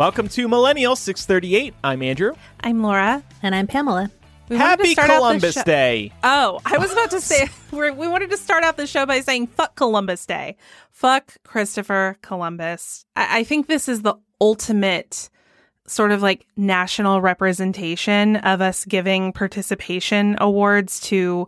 Welcome to Millennial 638. I'm Andrew. I'm Laura. And I'm Pamela. We wanted to Happy start Columbus show- Day. Oh, I was about to say we're, we wanted to start out the show by saying "fuck Columbus Day," fuck Christopher Columbus. I, I think this is the ultimate sort of like national representation of us giving participation awards to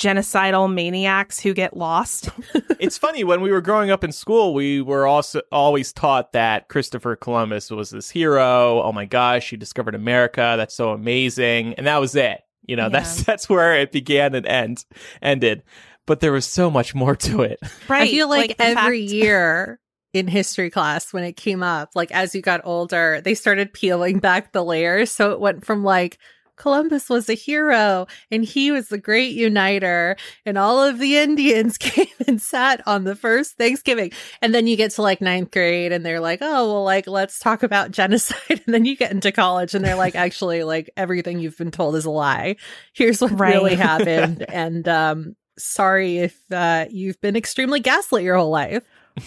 genocidal maniacs who get lost. it's funny when we were growing up in school, we were also always taught that Christopher Columbus was this hero. Oh my gosh, he discovered America. That's so amazing. And that was it. You know, that's Yeah. that's where it began and end ended. But there was so much more to it. right? I feel like, the every fact- year in history class when it came up, like as you got older, they started peeling back the layers. So it went from like Columbus was a hero and he was the great uniter and all of the Indians came and sat on the first Thanksgiving. And then you get to like ninth grade and they're like, oh, well, like, let's talk about genocide. And then you get into college and they're like, actually, like everything you've been told is a lie. Here's what Right. really happened. and, um, sorry if uh, you've been extremely gaslit your whole life.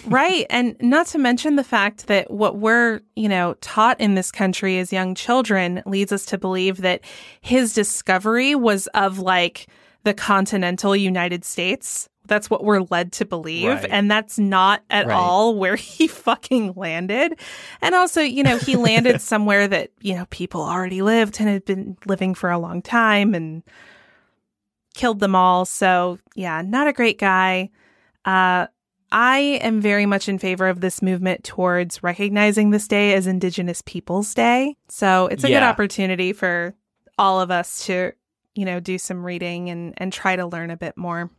Right. And not to mention the fact that what we're, you know, taught in this country as young children leads us to believe that his discovery was of like the continental United States. That's what we're led to believe. Right. And that's not at Right. all where he fucking landed. And also, you know, he landed somewhere that, you know, people already lived and had been living for a long time and killed them all. So, yeah, not a great guy. Uh, I am very much in favor of this movement towards recognizing this day as Indigenous Peoples Day. So it's a good opportunity for all of us to, you know, do some reading and, and try to learn a bit more.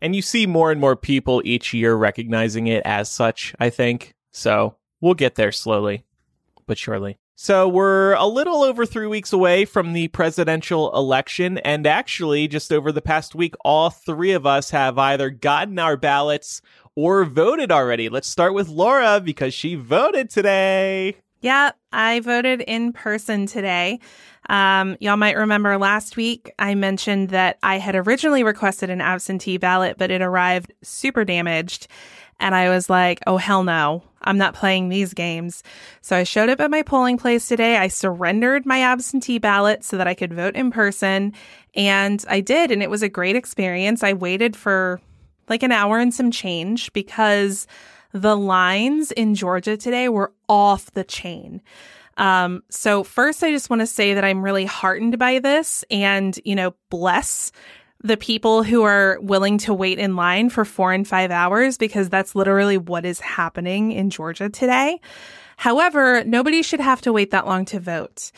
And you see more and more people each year recognizing it as such, I think. So we'll get there slowly, but surely. So we're a little over three weeks away from the presidential election. And actually, just over the past week, all three of us have either gotten our ballots or voted already. Let's start with Laura because she voted today. Yeah, I voted in person today. Um, y'all might remember last week I mentioned that I had originally requested an absentee ballot, but it arrived super damaged. And I was like, oh, hell no, I'm not playing these games. So I showed up at my polling place today. I surrendered my absentee ballot so that I could vote in person. And I did. And it was a great experience. I waited for like an hour and some change because the lines in Georgia today were off the chain. Um, so first, I just want to say that I'm really heartened by this and, you know, bless the people who are willing to wait in line for four and five hours because that's literally what is happening in Georgia today. However, nobody should have to wait that long to vote.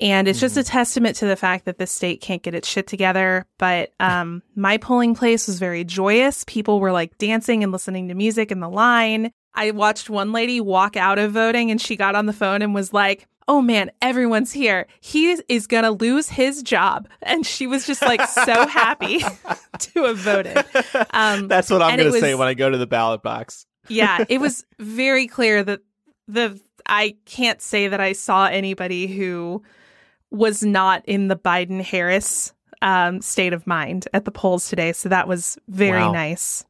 And it's just a testament to the fact that the state can't get its shit together. But um, my polling place was very joyous. People were like dancing and listening to music in the line. I watched one lady walk out of voting and she got on the phone and was like, Oh man, everyone's here. He is going to lose his job. And she was just like so happy to have voted. Um, That's what I'm going to say when I go to the ballot box. yeah, it was very clear that the I can't say that I saw anybody who was not in the Biden Harris um, state of mind at the polls today. So that was very Wow. nice.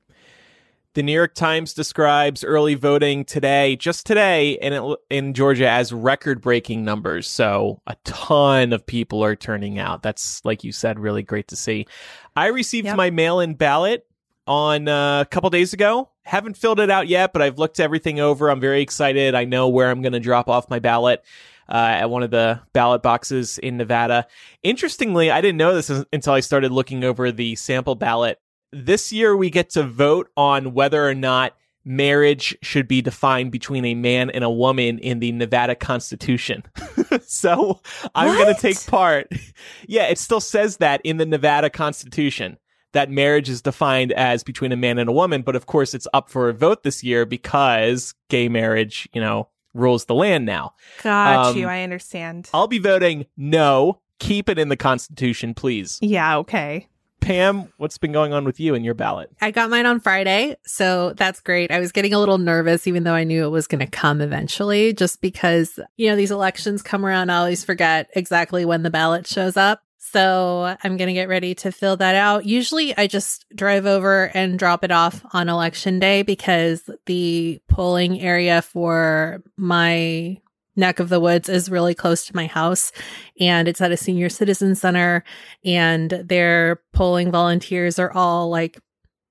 The New York Times describes early voting today, just today, in in Georgia as record-breaking numbers. So a ton of people are turning out. That's like you said, really great to see. I received Yep. my mail-in ballot on uh, a couple days ago. Haven't filled it out yet, but I've looked everything over. I'm very excited. I know where I'm going to drop off my ballot. Uh, at one of the ballot boxes in Nevada. Interestingly, I didn't know this until I started looking over the sample ballot this year we get to vote on whether or not marriage should be defined between a man and a woman in the Nevada Constitution. so I'm going to take part. Yeah, it still says that in the Nevada Constitution that marriage is defined as between a man and a woman. But of course, it's up for a vote this year because gay marriage, you know, rules the land now. Got um, you. I understand. I'll be voting no. Keep it in the Constitution, please. Yeah, okay. Pam, what's been going on with you and your ballot? I got mine on Friday, so that's great. I was getting a little nervous, even though I knew it was going to come eventually, just because, you know, these elections come around. I always forget exactly when the ballot shows up. So I'm going to get ready to fill that out. Usually I just drive over and drop it off on election day because the polling area for my neck of the woods is really close to my house and it's at a senior citizen center and their polling volunteers are all like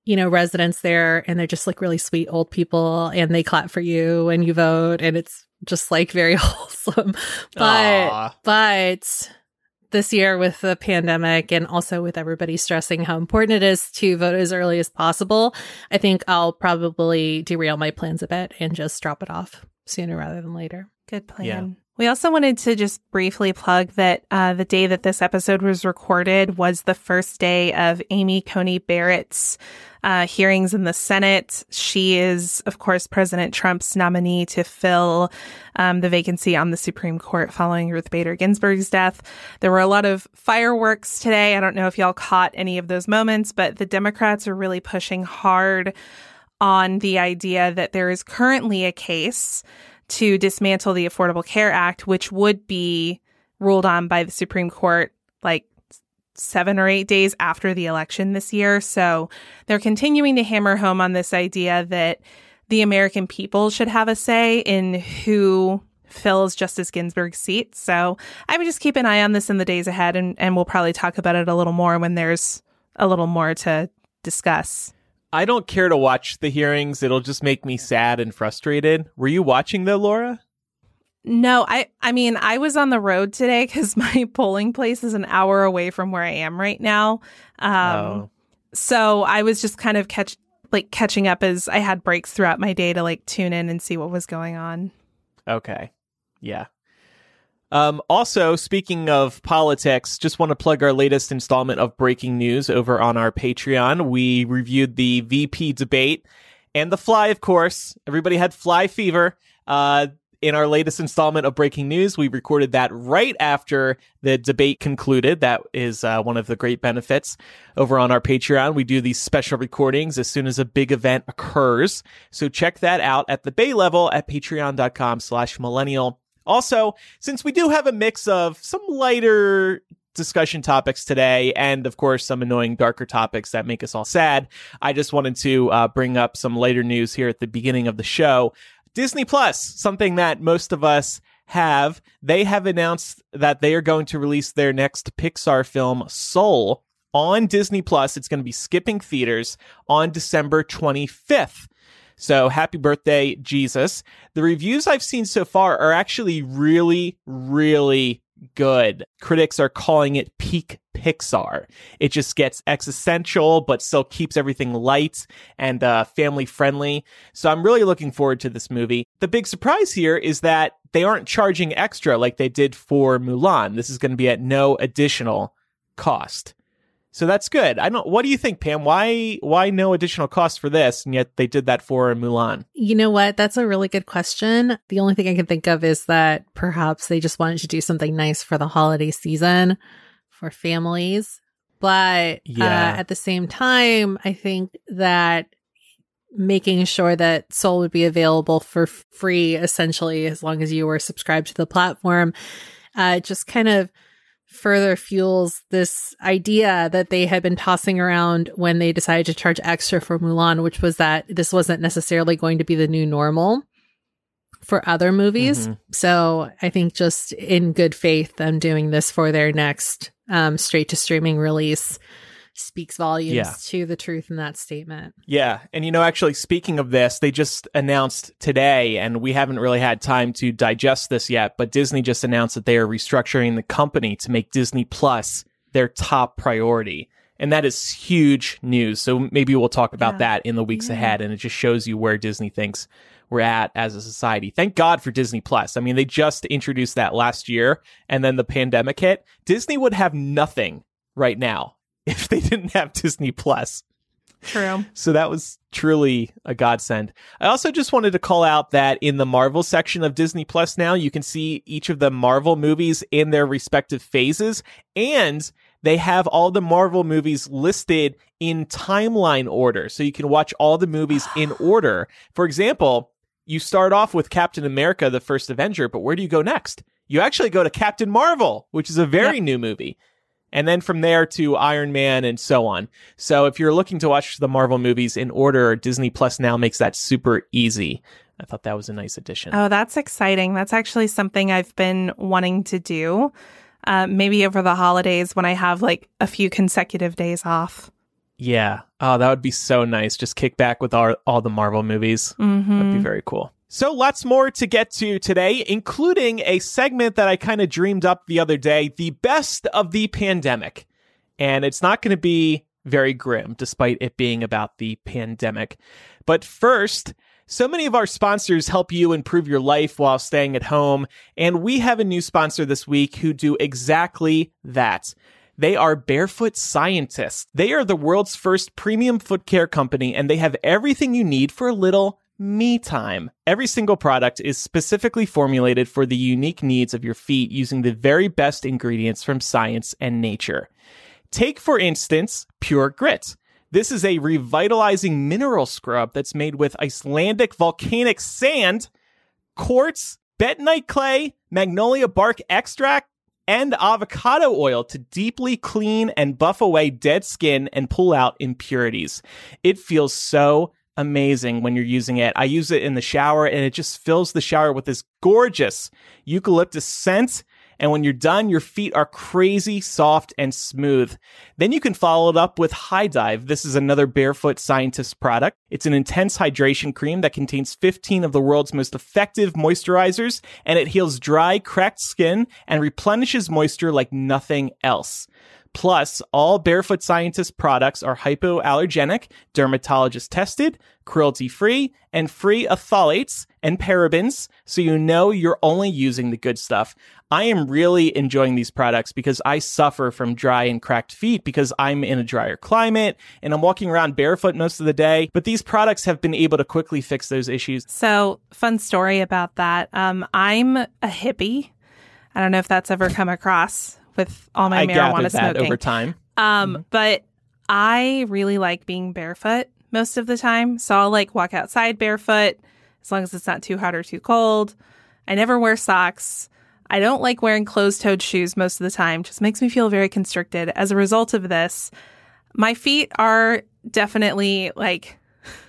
you know residents there and they're just like really sweet old people and they clap for you and you vote and it's just like very wholesome but Aww. but this year with the pandemic and also with everybody stressing how important it is to vote as early as possible, I think I'll probably derail my plans a bit and just drop it off sooner rather than later. Good plan. We also wanted to just briefly plug that uh, the day that this episode was recorded was the first day of Amy Coney Barrett's uh, hearings in the Senate. She is, of course, President Trump's nominee to fill um, the vacancy on the Supreme Court following Ruth Bader Ginsburg's death. There were a lot of fireworks today. I don't know if y'all caught any of those moments, but the Democrats are really pushing hard on the idea that there is currently a case to dismantle the Affordable Care Act, which would be ruled on by the Supreme Court like seven or eight days after the election this year. So they're continuing to hammer home on this idea that the American people should have a say in who fills Justice Ginsburg's seat. So I would just keep an eye on this in the days ahead, and, and we'll probably talk about it a little more when there's a little more to discuss. I don't care to watch the hearings. It'll just make me sad and frustrated. Were you watching though, Laura? No, I I mean, I was on the road today cuz my polling place is an hour away from where I am right now. Um oh. so I was just kind of catch like catching up as I had breaks throughout my day to like tune in and see what was going on. Okay. Yeah. Um, also, speaking of politics, just want to plug our latest installment of breaking news over on our Patreon. We reviewed the VP debate and the fly, of course. Everybody had fly fever. Uh, in our latest installment of breaking news, we recorded that right after the debate concluded. That is uh, one of the great benefits over on our Patreon. We do these special recordings as soon as a big event occurs. So check that out at the Bay level at patreon.com slash millennial also, since we do have a mix of some lighter discussion topics today, and of course, some annoying, darker topics that make us all sad, I just wanted to uh, bring up some lighter news here at the beginning of the show. Disney Plus, something that most of us have, they have announced that they are going to release their next Pixar film, Soul, on Disney Plus. It's going to be skipping theaters on December 25th. So happy birthday, Jesus. The reviews I've seen so far are actually really, really good. Critics are calling it peak Pixar. It just gets existential, but still keeps everything light and uh, family friendly. So I'm really looking forward to this movie. The big surprise here is that they aren't charging extra like they did for Mulan. This is going to be at no additional cost. So that's good. I don't. What do you think, Pam? Why why no additional cost for this, and yet they did that for Mulan? You know what? That's a really good question. The only thing I can think of is that perhaps they just wanted to do something nice for the holiday season for families. But uh, yeah. uh, at the same time, I think that making sure that Soul would be available for free, essentially, as long as you were subscribed to the platform, uh, just kind of further fuels this idea that they had been tossing around when they decided to charge extra for Mulan, which was that this wasn't necessarily going to be the new normal for other movies. Mm-hmm. So I think just in good faith, them doing this for their next um, straight to streaming release speaks volumes yeah. to the truth in that statement. Yeah. And, you know, actually, speaking of this, they just announced today, and we haven't really had time to digest this yet, but Disney just announced that they are restructuring the company to make Disney Plus their top priority. And that is huge news. So maybe we'll talk about Yeah. that in the weeks Yeah. ahead. And it just shows you where Disney thinks we're at as a society. Thank God for Disney Plus. I mean, they just introduced that last year and then the pandemic hit. Disney would have nothing right now if they didn't have Disney Plus. True. So that was truly a godsend. I also just wanted to call out that in the Marvel section of Disney Plus now, you can see each of the Marvel movies in their respective phases, and they have all the Marvel movies listed in timeline order. So you can watch all the movies in order. For example, you start off with Captain America, the first Avenger, but where do you go next? You actually go to Captain Marvel, which is a very new movie. And then from there to Iron Man and so on. So if you're looking to watch the Marvel movies in order, Disney Plus now makes that super easy. I thought that was a nice addition. Oh, that's exciting. That's actually something I've been wanting to do. Uh, maybe over the holidays when I have like a few consecutive days off. yeah. Oh, that would be so nice. Just kick back with all, all the Marvel movies. That'd be Mm-hmm. very cool. So lots more to get to today, including a segment that I kind of dreamed up the other day, the best of the pandemic. And it's not going to be very grim, despite it being about the pandemic. But first, so many of our sponsors help you improve your life while staying at home. And we have a new sponsor this week who do exactly that. They are Barefoot Scientists. They are the world's first premium foot care company, and they have everything you need for a little me time. Every single product is specifically formulated for the unique needs of your feet using the very best ingredients from science and nature. Take, for instance, Pure Grit. This is a revitalizing mineral scrub that's made with Icelandic volcanic sand, quartz, bentonite clay, magnolia bark extract, and avocado oil to deeply clean and buff away dead skin and pull out impurities. It feels so amazing when you're using it. I use it in the shower and it just fills the shower with this gorgeous eucalyptus scent. And when you're done, your feet are crazy soft and smooth. Then you can follow it up with High Dive. This is another Barefoot Scientist product. It's an intense hydration cream that contains 15 of the world's most effective moisturizers, and it heals dry, cracked skin and replenishes moisture like nothing else. Plus, all Barefoot Scientist products are hypoallergenic, dermatologist tested, cruelty free, and free of phthalates and parabens, so you know you're only using the good stuff. I am really enjoying these products because I suffer from dry and cracked feet because I'm in a drier climate and I'm walking around barefoot most of the day. But these products have been able to quickly fix those issues. So, fun story about that. Um, I'm a hippie. I don't know if that's ever come across with all my I marijuana smoking. over time. Um, but I really like being barefoot most of the time. So I'll like walk outside barefoot as long as it's not too hot or too cold. I never wear socks. I don't like wearing closed toed shoes most of the time. Just makes me feel very constricted. As a result of this, my feet are definitely like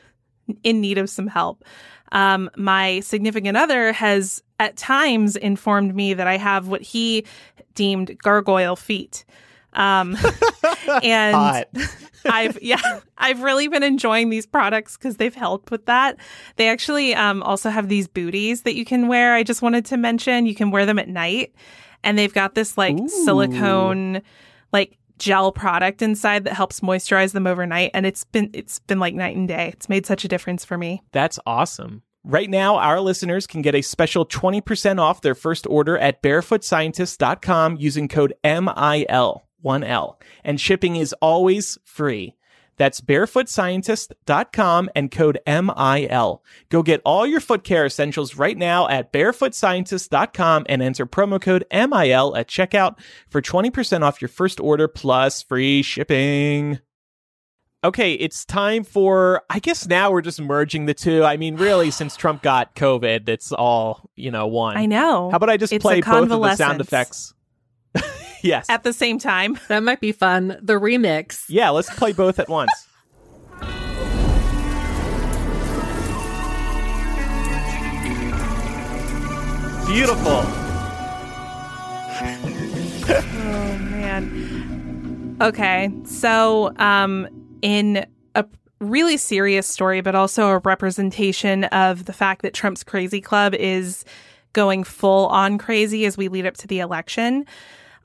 in need of some help. Um, my significant other has at times informed me that I have what he deemed gargoyle feet. Um, and Hot. I've yeah, I've really been enjoying these products because they've helped with that. They actually um, also have these booties that you can wear. I just wanted to mention you can wear them at night, and they've got this like Ooh. silicone like gel product inside that helps moisturize them overnight. And it's been it's been like night and day. It's made such a difference for me. That's awesome. Right now, our listeners can get a special 20% off their first order at barefootscientist.com using code MIL, 1L, and shipping is always free. That's barefootscientist.com and code MIL. Go get all your foot care essentials right now at barefootscientist.com and enter promo code MIL at checkout for 20% off your first order plus free shipping. Okay, it's time for. I guess now we're just merging the two. I mean, really, since Trump got COVID, it's all you know one. I know. How about I just It's play a both of the sound effects? yes. at the same time? That might be fun. The remix. yeah, let's play both at once. Beautiful. Oh man. Okay. So, um in a really serious story but also a representation of the fact that Trump's crazy club is going full on crazy as we lead up to the election.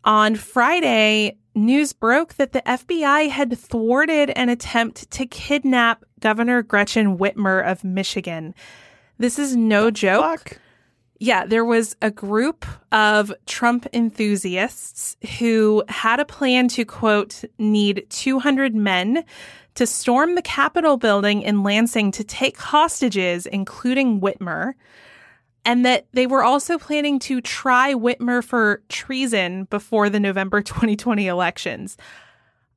On Friday, news broke that the FBI had thwarted an attempt to kidnap Governor Gretchen Whitmer of Michigan. This is no joke. Fuck. Yeah, there was a group of Trump enthusiasts who had a plan to, quote, need 200 men to storm the Capitol building in Lansing to take hostages, including Whitmer, and that they were also planning to try Whitmer for treason before the November 2020 elections.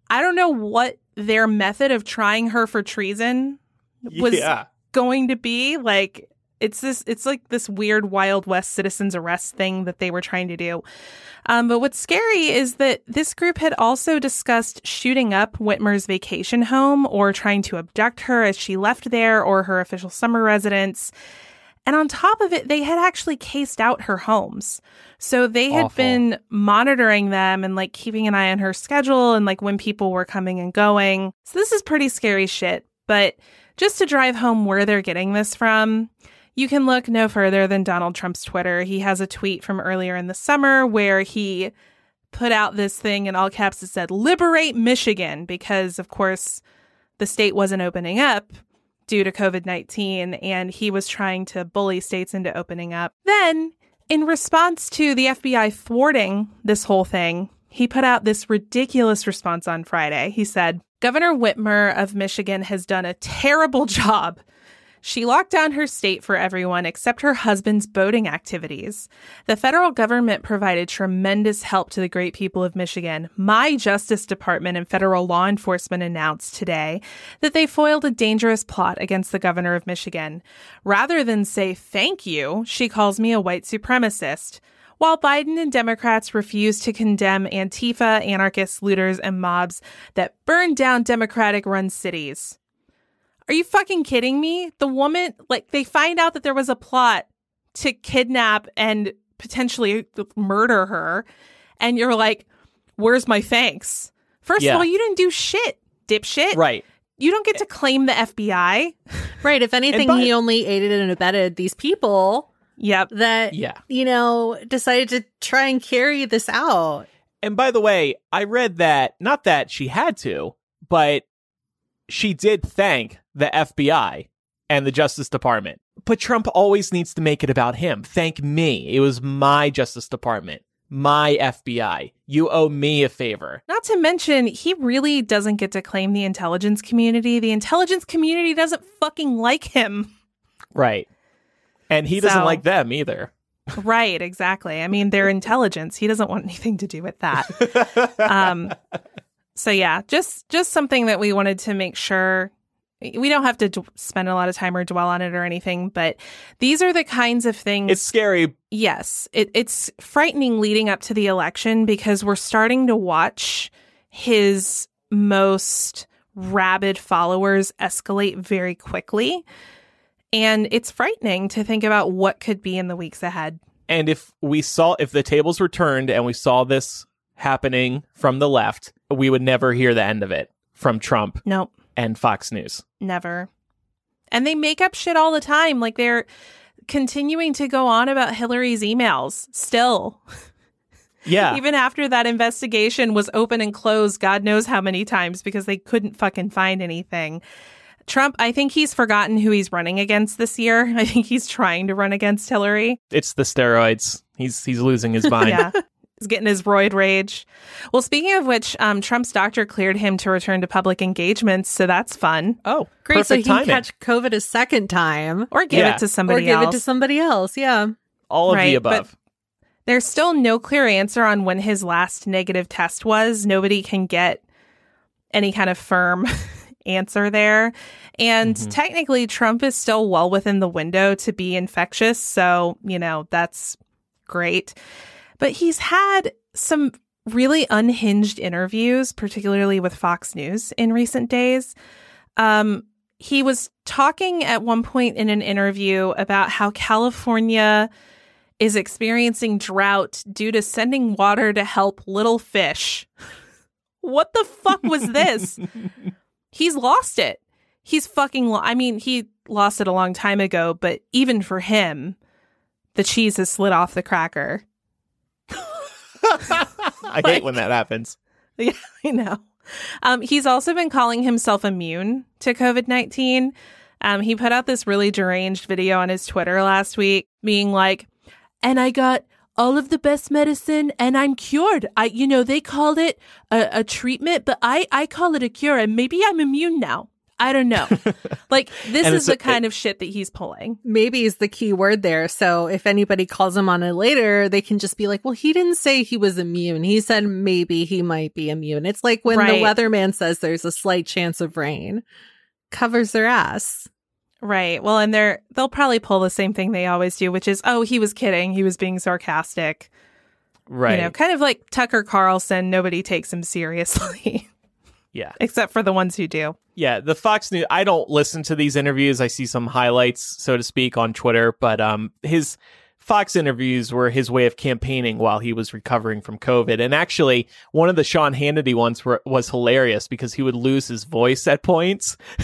I don't know what their method of trying her for treason was yeah. going to be. Like, it's this it's like this weird wild west citizens arrest thing that they were trying to do. Um, but what's scary is that this group had also discussed shooting up whitmer's vacation home or trying to abduct her as she left there or her official summer residence. And on top of it they had actually cased out her homes. So they had Awful. been monitoring them and like keeping an eye on her schedule and like when people were coming and going. So this is pretty scary shit. But just to drive home where they're getting this from you can look no further than Donald Trump's Twitter. He has a tweet from earlier in the summer where he put out this thing in all caps that said, Liberate Michigan, because, of course, the state wasn't opening up due to COVID 19, and he was trying to bully states into opening up. Then, in response to the FBI thwarting this whole thing, he put out this ridiculous response on Friday. He said, Governor Whitmer of Michigan has done a terrible job she locked down her state for everyone except her husband's boating activities. The federal government provided tremendous help to the great people of Michigan. My Justice Department and federal law enforcement announced today that they foiled a dangerous plot against the governor of Michigan. Rather than say thank you, she calls me a white supremacist. While Biden and Democrats refuse to condemn Antifa, anarchists, looters, and mobs that burn down Democratic run cities. Are you fucking kidding me? The woman, like, they find out that there was a plot to kidnap and potentially murder her. And you're like, where's my thanks? First Yeah. of all, you didn't do shit, dipshit. Right. You don't get to claim the FBI. Right. If anything, by- he only aided and abetted these people Yep. that, Yeah. you know, decided to try and carry this out. And by the way, I read that not that she had to, but she did thank the FBI and the Justice Department. But Trump always needs to make it about him. Thank me. It was my Justice Department, my FBI. You owe me a favor. Not to mention, he really doesn't get to claim the intelligence community. The intelligence community doesn't fucking like him. Right. And he doesn't like them either. right, exactly. I mean, their intelligence. He doesn't want anything to do with that. um so yeah just just something that we wanted to make sure we don't have to d- spend a lot of time or dwell on it or anything but these are the kinds of things It's scary. yes it, it's frightening leading up to the election because we're starting to watch his most rabid followers escalate very quickly and it's frightening to think about what could be in the weeks ahead And if we saw, if the tables were turned and we saw this happening from the left, we would never hear the end of it from Trump nope and Fox News. Never. And they make up shit all the time. Like they're continuing to go on about Hillary's emails still. Yeah. Even after that investigation was open and closed, God knows how many times because they couldn't fucking find anything. Trump, I think he's forgotten who he's running against this year. I think he's trying to run against Hillary. it's the steroids. He's he's losing his mind. Yeah. He's getting his roid rage. Well, speaking of which, um, Trump's doctor cleared him to return to public engagements, so that's fun. Oh, Great. so he perfect can catch COVID a second time Or give Yeah. it to somebody, or somebody give else. it to somebody else. Yeah. All of Right, the but- above. There's still no clear answer on when his last negative test was. Nobody can get any kind of firm answer there. And Mhm. technically, Trump is still well within the window to be infectious. So, you know, that's great. But he's had some really unhinged interviews, particularly with Fox News in recent days. Um, he was talking at one point in an interview about how California is experiencing drought due to sending water to help little fish. What the fuck was this? He's lost it. He's fucking lo- I mean, he lost it a long time ago, but even for him, the cheese has slid off the cracker. I hate when that happens. Yeah, I know. Um, he's also been calling himself immune to COVID 19. Um, he put out this really deranged video on his Twitter last week, being like, and I got all of the best medicine and I'm cured. I, you know, they called it a, a treatment, but I, I call it a cure and maybe I'm immune now. I don't know. like this is the kind of shit that he's pulling. Maybe is the key word there. So if anybody calls him on it later, they can just be like, well, he didn't say he was immune. He said maybe he might be immune. It's like when Right. the weatherman says there's a slight chance of rain, covers their ass. Right. Well, and they're they'll probably pull the same thing they always do, which is, oh, he was kidding. He was being sarcastic. Right. You know, kind of like Tucker Carlson. Nobody takes him seriously, yeah. except for the ones who do. Yeah, the Fox News. I don't listen to these interviews. I see some highlights, so to speak, on Twitter. But um, his Fox interviews were his way of campaigning while he was recovering from COVID. And actually, one of the Sean Hannity ones were, was hilarious because he would lose his voice at points,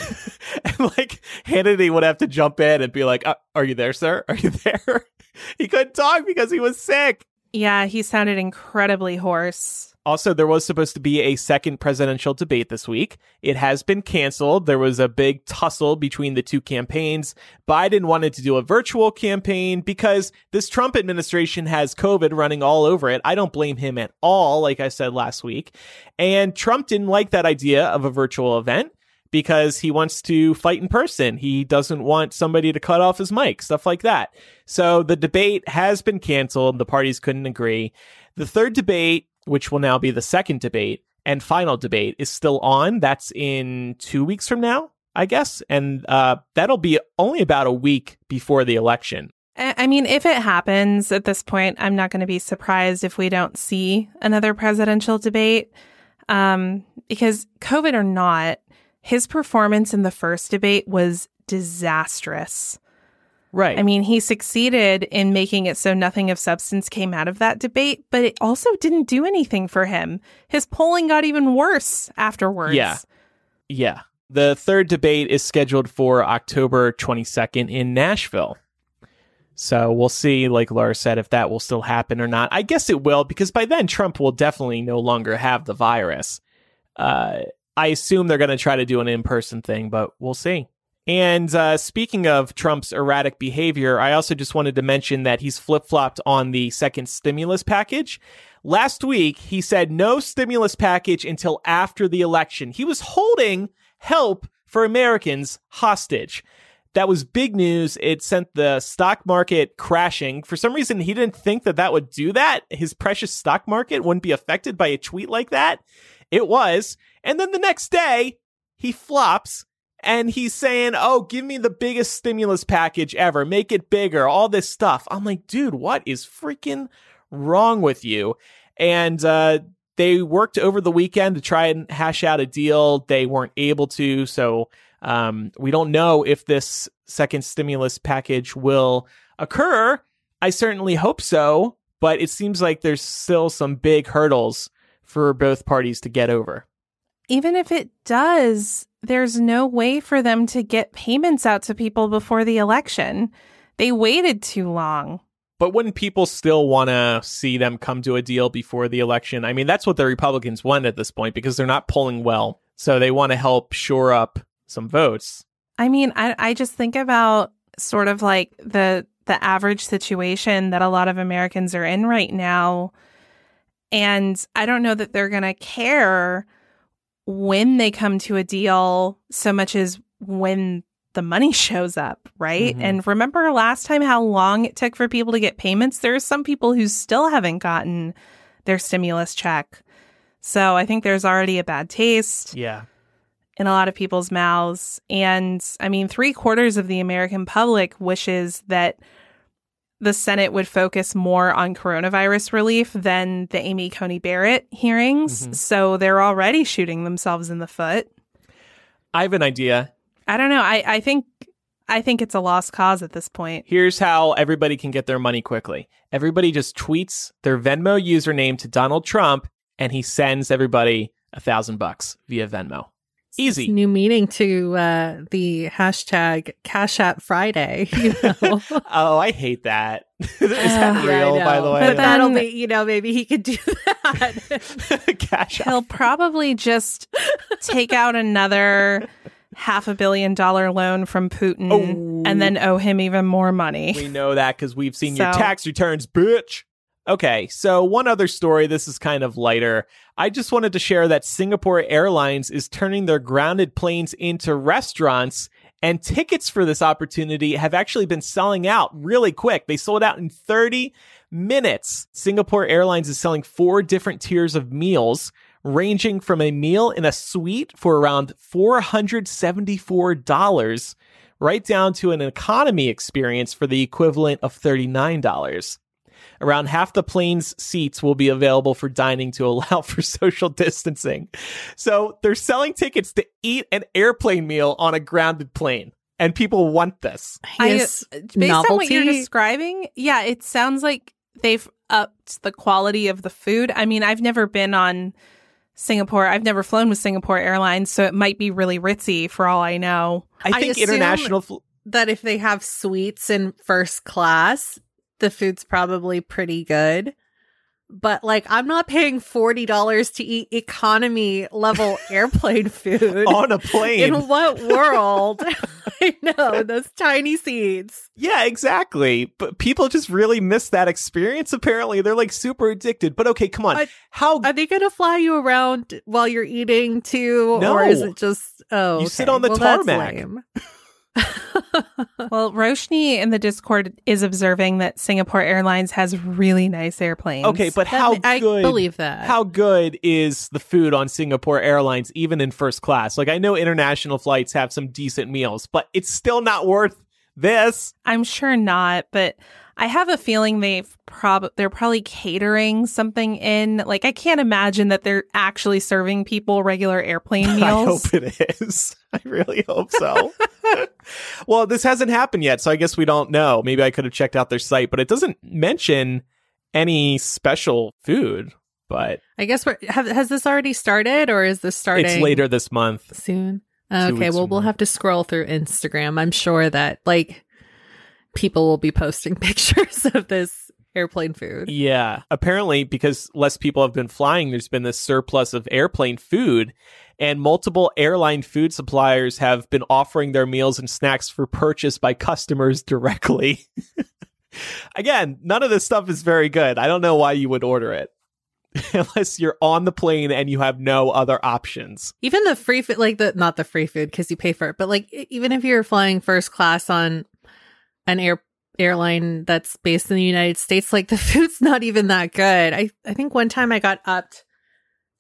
and like Hannity would have to jump in and be like, uh, "Are you there, sir? Are you there?" he couldn't talk because he was sick. Yeah, he sounded incredibly hoarse. Also, there was supposed to be a second presidential debate this week. It has been canceled. There was a big tussle between the two campaigns. Biden wanted to do a virtual campaign because this Trump administration has COVID running all over it. I don't blame him at all, like I said last week. And Trump didn't like that idea of a virtual event because he wants to fight in person. He doesn't want somebody to cut off his mic, stuff like that. So the debate has been canceled. The parties couldn't agree. The third debate, which will now be the second debate and final debate, is still on. That's in two weeks from now, I guess. And uh, that'll be only about a week before the election. I mean, if it happens at this point, I'm not going to be surprised if we don't see another presidential debate. Um, because COVID or not, his performance in the first debate was disastrous. Right. I mean, he succeeded in making it so nothing of substance came out of that debate, but it also didn't do anything for him. His polling got even worse afterwards. Yeah. Yeah. The third debate is scheduled for October 22nd in Nashville. So we'll see, like Laura said, if that will still happen or not. I guess it will, because by then Trump will definitely no longer have the virus. Uh, I assume they're going to try to do an in person thing, but we'll see. And uh, speaking of Trump's erratic behavior, I also just wanted to mention that he's flip flopped on the second stimulus package. Last week, he said no stimulus package until after the election. He was holding help for Americans hostage. That was big news. It sent the stock market crashing. For some reason, he didn't think that that would do that. His precious stock market wouldn't be affected by a tweet like that. It was. And then the next day, he flops and he's saying, Oh, give me the biggest stimulus package ever. Make it bigger. All this stuff. I'm like, dude, what is freaking wrong with you? And, uh, they worked over the weekend to try and hash out a deal. They weren't able to. So, um, we don't know if this second stimulus package will occur. I certainly hope so, but it seems like there's still some big hurdles for both parties to get over. Even if it does, there's no way for them to get payments out to people before the election. They waited too long. But wouldn't people still want to see them come to a deal before the election? I mean, that's what the Republicans want at this point because they're not polling well. So they want to help shore up some votes. I mean, I I just think about sort of like the the average situation that a lot of Americans are in right now. And I don't know that they're going to care when they come to a deal so much as when the money shows up, right? Mhm. And remember last time how long it took for people to get payments? There are some people who still haven't gotten their stimulus check. So I think there's already a bad taste Yeah. in a lot of people's mouths. And I mean, three quarters of the American public wishes that the Senate would focus more on coronavirus relief than the Amy Coney Barrett hearings. Mhm. So they're already shooting themselves in the foot. I have an idea. I don't know. I, I think I think it's a lost cause at this point. Here's how everybody can get their money quickly. Everybody just tweets their Venmo username to Donald Trump and he sends everybody a thousand bucks via Venmo. Easy. New meaning to uh, the hashtag Cash App Friday. You know? oh, I hate that. Is that Uh, Yeah, real, by the way? But that'll be, you know, maybe he could do that. Cash App. He'll probably just take out another half a billion dollar loan from Putin Oh. and then owe him even more money. We know that because we've seen your tax returns, bitch. Okay, so one other story. This is kind of lighter. I just wanted to share that Singapore Airlines is turning their grounded planes into restaurants, and tickets for this opportunity have actually been selling out really quick. They sold out in 30 minutes. Singapore Airlines is selling four different tiers of meals, ranging from a meal in a suite for around $474 right down to an economy experience for the equivalent of $39. Around half the plane's seats will be available for dining to allow for social distancing. So they're selling tickets to eat an airplane meal on a grounded plane. And people want this. I- Yes, Based on what you're describing, yeah, it sounds like they've upped the quality of the food. I mean, I've never been on Singapore. I've never flown with Singapore Airlines, so it might be really ritzy for all I know. I I think assume- international. Fl- that if they have suites in first class, the food's probably pretty good. But like, I'm not paying forty dollars to eat economy level airplane food. on a plane. In what world? I know those tiny seeds. Yeah, exactly. But people just really miss that experience. Apparently, they're like super addicted. But okay, come on. How Are they going to fly you around while you're eating too, or is it just oh? You sit on the well, tarmac. Lame. Well, Roshni in the Discord is observing that Singapore Airlines has really nice airplanes. okay, but That- how I good? believe that. How good is the food on Singapore Airlines, even in first class? Like, I know international flights have some decent meals, but it's still not worth this. I'm sure not, but I have a feeling they've prob they're probably catering something in. Like I can't imagine that they're actually serving people regular airplane meals. I hope it is. I really hope so. well, this hasn't happened yet, so I guess we don't know. Maybe I could have checked out their site, but it doesn't mention any special food. But I guess we're have, has this already started, or is this starting? it's later this month. soon. Okay, well, we'll have to scroll through Instagram. I'm sure that like people will be posting pictures of this airplane food. Yeah. Apparently, because less people have been flying, there's been this surplus of airplane food, and multiple airline food suppliers have been offering their meals and snacks for purchase by customers directly. Again, none of this stuff is very good. I don't know why you would order it. Unless you're on the plane and you have no other options. Even the free food, like the not the free food because you pay for it, but like even if you're flying first class on an air airline that's based in the United States, like the food's not even that good. I I think one time I got upped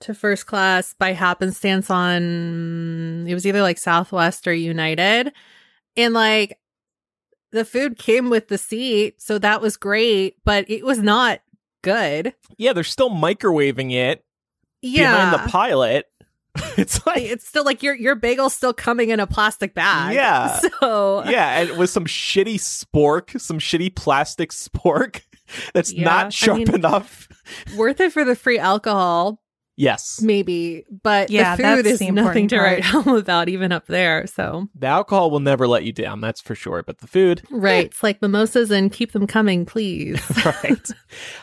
to first class by happenstance on it was either like Southwest or United, and like the food came with the seat, so that was great, but it was not good. Yeah, they're still microwaving it Yeah, behind the pilot. it's like it's still like your your bagel's still coming in a plastic bag. Yeah. So yeah, and with some shitty spork, some shitty plastic spork that's Yeah, not I sharp mean- enough. worth it for the free alcohol, Yes. maybe, but Yeah, the that's food is the nothing to write home about even up there. So The alcohol will never let you down, that's for sure. But the food, right, it's like mimosas and keep them coming, please. right.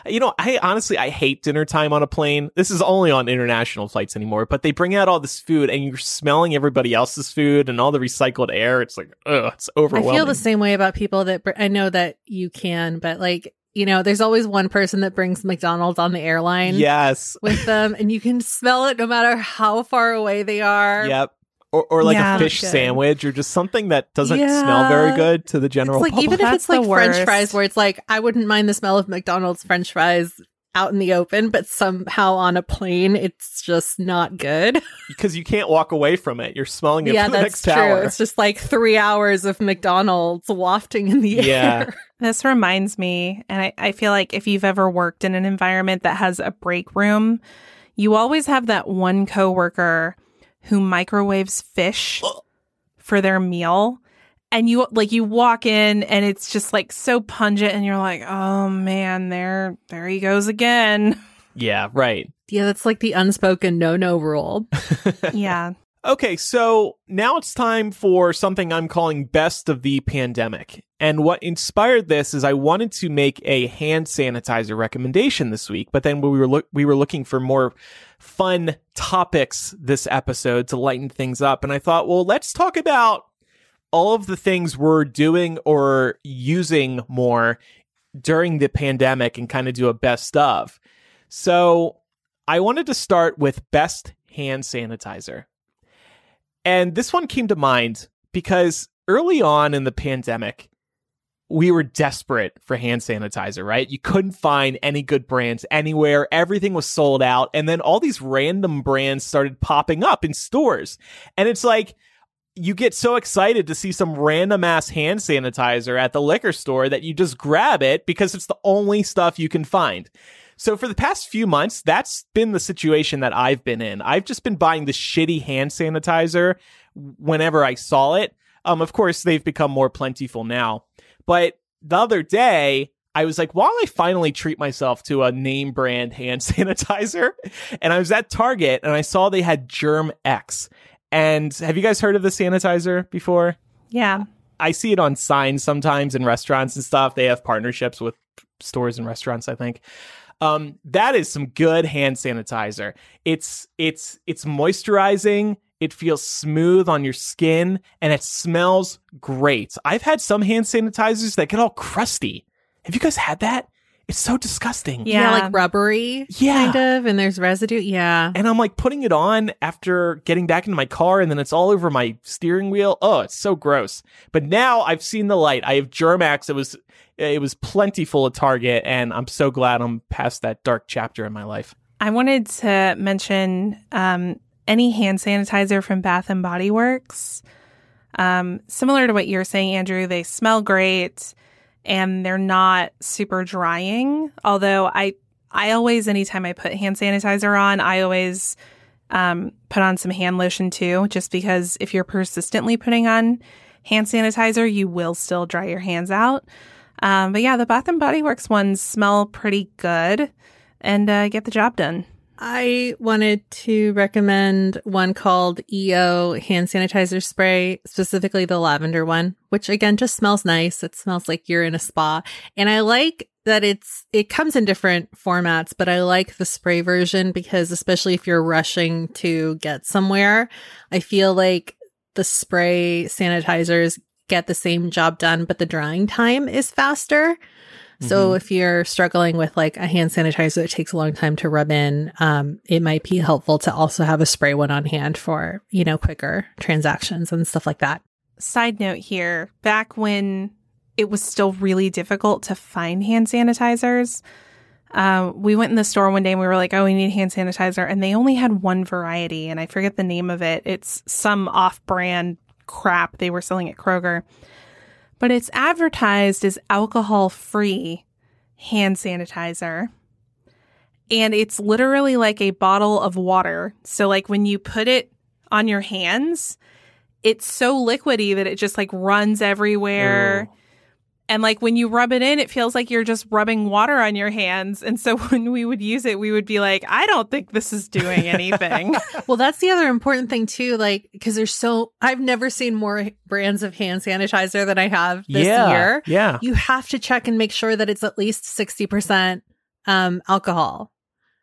you know, I honestly I hate dinner time on a plane. This is only on international flights anymore, but they bring out all this food and you're smelling everybody else's food and all the recycled air. It's like, ugh, it's overwhelming. I feel the same way about people that br- I know that you can, but like you know, there's always one person that brings McDonald's on the airline Yes. with them, and you can smell it no matter how far away they are. Yep. Or, or like Yeah, a fish sandwich or just something that doesn't Yeah. smell very good to the It's general like public. even if That's it's like the French fries, where it's like I wouldn't mind the smell of McDonald's French fries out in the open, but somehow on a plane, it's just not good. because you can't walk away from it. You're smelling it yeah, for the that's next true. hour. It's just like three hours of McDonald's wafting in the Yeah. air. This reminds me, and I, I feel like if you've ever worked in an environment that has a break room, you always have that one coworker who microwaves fish for their meal. And you like you walk in and it's just like so pungent and you're like, oh man, there there he goes again. yeah, right. Yeah, that's like the unspoken no no rule. yeah. Okay, so now it's time for something I'm calling Best of the Pandemic. And what inspired this is I wanted to make a hand sanitizer recommendation this week, but then we were look we were looking for more fun topics this episode to lighten things up, and I thought, well, let's talk about all of the things we're doing or using more during the pandemic and kind of do a best of. So, I wanted to start with best hand sanitizer. And this one came to mind because early on in the pandemic, we were desperate for hand sanitizer, right? You couldn't find any good brands anywhere. Everything was sold out. And then all these random brands started popping up in stores. And it's like, you get so excited to see some random ass hand sanitizer at the liquor store that you just grab it because it's the only stuff you can find. So for the past few months, that's been the situation that I've been in. I've just been buying the shitty hand sanitizer whenever I saw it. Um, of course, they've become more plentiful now. But the other day, I was like, while I finally treat myself to a name brand hand sanitizer, and I was at Target and I saw they had Germ X. And have you guys heard of the sanitizer before? Yeah. I see it on signs sometimes in restaurants and stuff. They have partnerships with stores and restaurants, I think. Um, that is some good hand sanitizer. It's it's it's moisturizing. It feels smooth on your skin and it smells great. I've had some hand sanitizers that get all crusty. Have you guys had that? It's so disgusting. Yeah. like rubbery, Yeah. kind of, and there's residue. Yeah. And I'm like putting it on after getting back into my car, and then it's all over my steering wheel. Oh, it's so gross. But now I've seen the light. I have Germ X. It was it was plentiful at Target, and I'm so glad I'm past that dark chapter in my life. I wanted to mention um, any hand sanitizer from Bath and Body Works. Um, similar to what you're saying, Andrew, they smell great and they're not super drying. Although I, I always, anytime I put hand sanitizer on, I always um, put on some hand lotion too, just because if you're persistently putting on hand sanitizer, you will still dry your hands out. Um, but yeah, the Bath and Body Works ones smell pretty good and uh, get the job done. I wanted to recommend one called EO hand sanitizer spray, specifically the lavender one, which again just smells nice. It smells like you're in a spa. And I like that it's it comes in different formats, but I like the spray version because especially if you're rushing to get somewhere, I feel like the spray sanitizers get the same job done, but the drying time is faster. So Mhm. if you're struggling with like a hand sanitizer that takes a long time to rub in, um, it might be helpful to also have a spray one on hand for, you know, quicker transactions and stuff like that. Side note here back when it was still really difficult to find hand sanitizers, um, we went in the store one day and we were like, oh, we need hand sanitizer. And they only had one variety, and I forget the name of it. It's some off brand crap they were selling at Kroger. But it's advertised as alcohol free hand sanitizer. And it's literally like a bottle of water. So, like when you put it on your hands, it's so liquidy that it just like runs everywhere. Ooh. And like when you rub it in, it feels like you're just rubbing water on your hands. And so when we would use it, we would be like, I don't think this is doing anything. Well, that's the other important thing too, like, because there's so, I've never seen more brands of hand sanitizer than I have this yeah, year. Yeah. You have to check and make sure that it's at least 60% um, alcohol.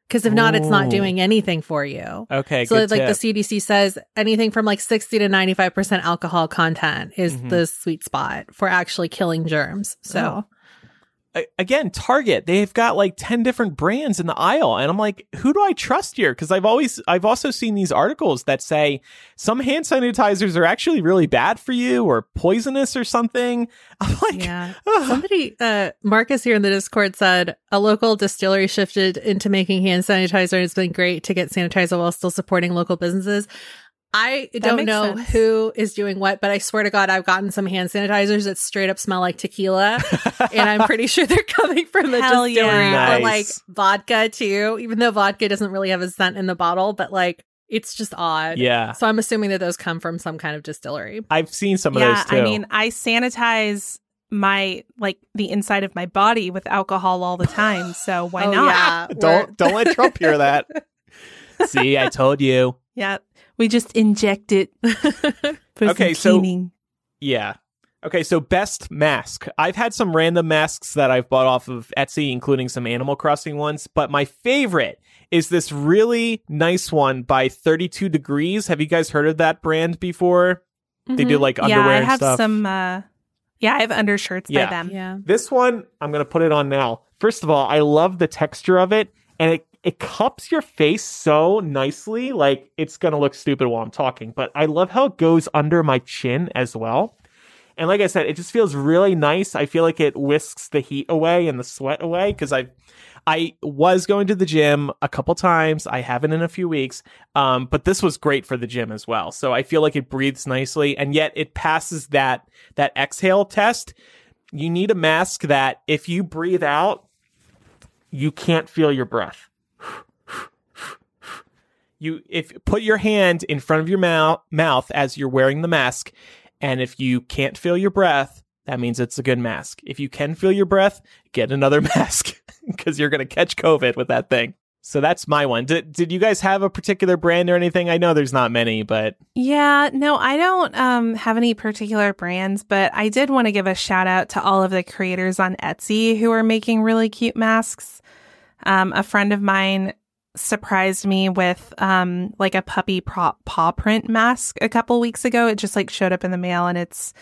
Because if not, it's not doing anything for you. Okay. so like tip. the CDC says anything from like 60 to 95% alcohol content is Mhm. the sweet spot for actually killing germs. So Oh. Again, Target, they've got like 10 different brands in the aisle. And I'm like, who do I trust here? Because I've always, I've also seen these articles that say some hand sanitizers are actually really bad for you or poisonous or something. I'm like, yeah. ugh. Somebody, uh, Marcus here in the Discord said a local distillery shifted into making hand sanitizer. and It's been great to get sanitizer while still supporting local businesses. I don't know sense. who is doing what, but I swear to God, I've gotten some hand sanitizers that straight up smell like tequila. and I'm pretty sure they're coming from the Hell distillery yeah. or like vodka too, even though vodka doesn't really have a scent in the bottle, but like it's just odd. yeah. So I'm assuming that those come from some kind of distillery. I've seen some of yeah, those too. I mean, I sanitize my like the inside of my body with alcohol all the time. So why Oh, not? yeah. don't, don't let Trump hear that. See, I told you. Yeah, we just inject it. for Okay, some so- cleaning. Yeah. Okay, so best mask. I've had some random masks that I've bought off of Etsy, including some Animal Crossing ones, but my favorite is this really nice one by 32 Degrees. Have you guys heard of that brand before? They do Mhm. like yeah, underwear I have stuff. some. uh Yeah, I have undershirts Yeah. by them. Yeah. This one, I'm going to put it on now. First of all, I love the texture of it and it it cups your face so nicely like it's going to look stupid while I'm talking, but I love how it goes under my chin as well. And like I said, it just feels really nice. I feel like it whisks the heat away and the sweat away because I I was going to the gym a couple times. I haven't in a few weeks. Um, but this was great for the gym as well. So I feel like it breathes nicely and yet it passes that that exhale test. You need a mask that if you breathe out, you can't feel your breath. You if put your hand in front of your mouth mouth as you're wearing the mask and if you can't feel your breath, that means it's a good mask. If you can feel your breath, get another mask because you're going to catch COVID with that thing. So that's my one. Did, did you guys have a particular brand or anything? I know there's not many, but Yeah, no, I don't um, have any particular brands, but I did want to give a shout out to all of the creators on Etsy who are making really cute masks. Um, a friend of mine surprised me with um, like a puppy paw, paw print mask a couple weeks ago. It just like showed up in the mail and it's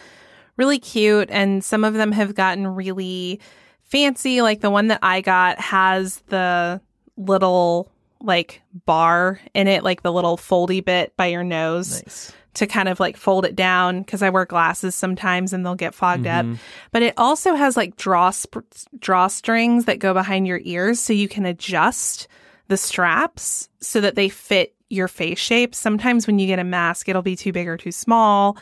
really cute. And some of them have gotten really fancy. Like the one that I got has the little like bar in it, like the little foldy bit by your nose nice. to kind of like fold it down because I wear glasses sometimes and they'll get fogged up. Mhm. But it also has like draw sp- drawstrings that go behind your ears so you can adjust the straps so that they fit your face shape. Sometimes when you get a mask, it'll be too big or too small.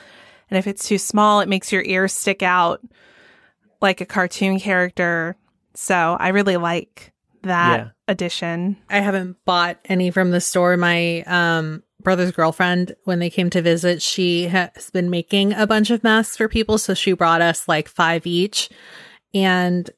And if it's too small, it makes your ears stick out like a cartoon character. So I really like that Yeah. addition. I haven't bought any from the store. My um brother's girlfriend, when they came to visit, she has been making a bunch of masks for people. So she brought us like five each. And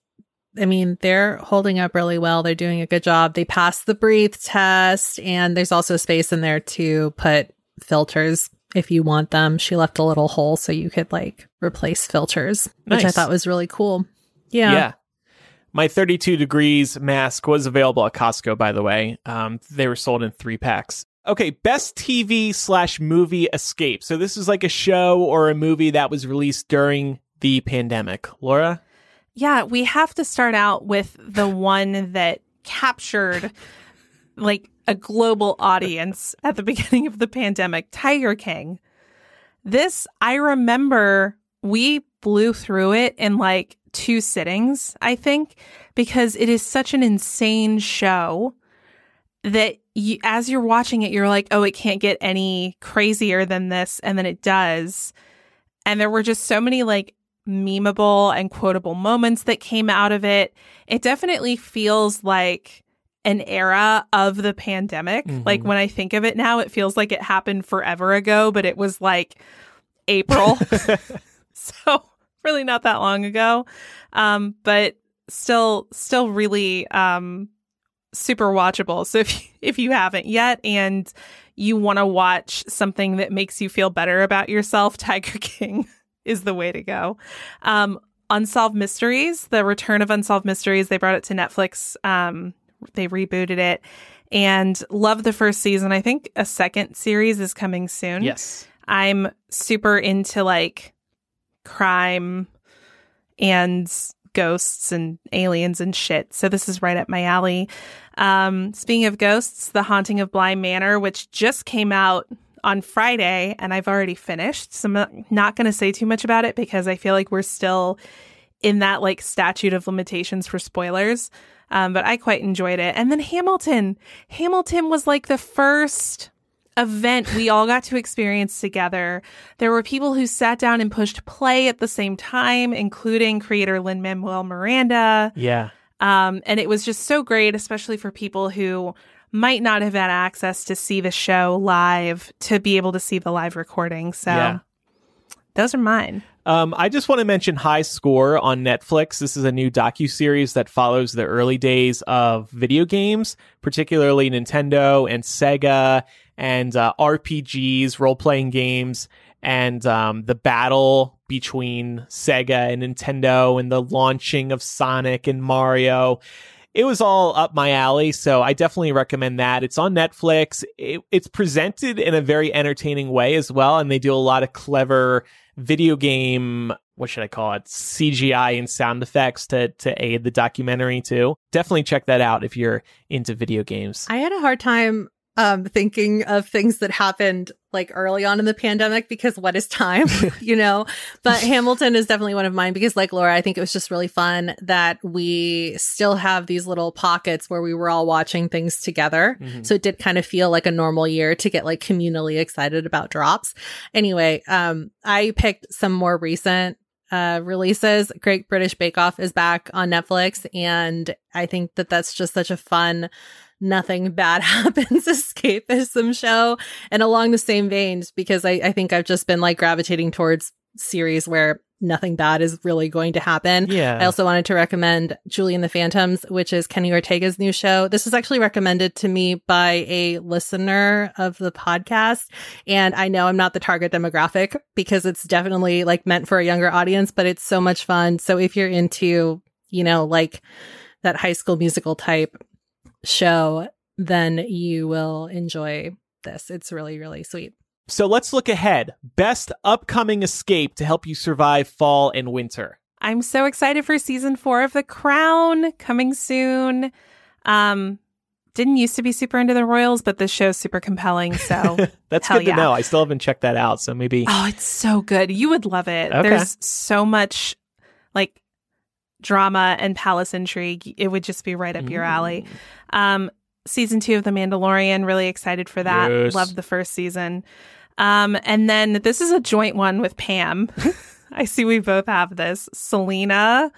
I mean, they're holding up really well. They're doing a good job. They passed the breathe test, and there's also space in there to put filters if you want them. She left a little hole so you could like replace filters, which I thought was really cool. Yeah. Yeah. My 32 degrees mask was available at Costco, by the way. Um, they were sold in three packs. Okay, best TV slash movie escape. So this is like a show or a movie that was released during the pandemic. Laura? Yeah, we have to start out with the one that captured like a global audience at the beginning of the pandemic, Tiger King. This, I remember we blew through it in like two sittings, I think, because it is such an insane show that you, as you're watching it, you're like, oh, it can't get any crazier than this. And then it does. And there were just so many like memeable and quotable moments that came out of it. It definitely feels like an era of the pandemic. Mhm. Like when I think of it now, it feels like it happened forever ago, but it was like April. so really not that long ago. Um, but still still really um super watchable. So if you, if you haven't yet and you want to watch something that makes you feel better about yourself, Tiger King is the way to go. Um, Unsolved Mysteries, the return of Unsolved Mysteries, they brought it to Netflix. Um, they rebooted it and love the first season. I think a second series is coming soon. yes. I'm super into like crime and ghosts and aliens and shit. So this is right up my alley. Um, speaking of ghosts, The Haunting of Bly Manor, which just came out on Friday and I've already finished. So I'm not- going to say too much about it because I feel like we're still in that like statute of limitations for spoilers. Um, but I quite enjoyed it. And then Hamilton. Hamilton was like the first event we all got to experience together. There were people who sat down and pushed play at the same time, including creator Lin Manuel Miranda. Yeah. Um, and it was just so great, especially for people who might not have had access to see the show live to be able to see the live recording. So Yeah. those are mine. Um, I just want to mention High Score on Netflix. This is a new docu series that follows the early days of video games, particularly Nintendo and Sega and uh, RPGs, role playing games, and um, the battle between Sega and Nintendo and the launching of Sonic and Mario it was all up my alley. So I definitely recommend that. It's on Netflix. It, it's presented in a very entertaining way as well. And they do a lot of clever video game, what should I call it? CGI and sound effects to, to aid the documentary too. Definitely check that out if you're into video games. I had a hard time um, thinking of things that happened like early on in the pandemic because what is time, you know? But Hamilton is definitely one of mine because, like Laura, I think it was just really fun that we still have these little pockets where we were all watching things together. Mm-hmm. So it did kind of feel like a normal year to get like communally excited about drops. Anyway, um, I picked some more recent uh, releases. Great British Bake Off is back on Netflix. And I think that that's just such a fun, nothing bad happens escapism show. And along the same veins, because I, I think I've just been like gravitating towards series where nothing bad is really going to happen. Yeah. I also wanted to recommend Julie and the Phantoms, which is Kenny Ortega's new show. This was actually recommended to me by a listener of the podcast. And I know I'm not the target demographic because it's definitely like meant for a younger audience, but it's so much fun. So if you're into, you know, like that high school musical type show, then you will enjoy this. It's really, really sweet. So let's look ahead. Best upcoming escape to help you survive fall and winter. I'm so excited for season four of The Crown coming soon. Um, didn't used to be super into the Royals, but this show's super compelling. So that's good to yeah. know. I still haven't checked that out. So maybe. Oh, it's so good. You would love it. Okay. There's so much like drama and palace intrigue. It would just be right up mm. your alley. Mm. Um, season two of The Mandalorian, really excited for that. Yes. Loved the first season. Um, and then this is a joint one with Pam. I see we both have this. Selena.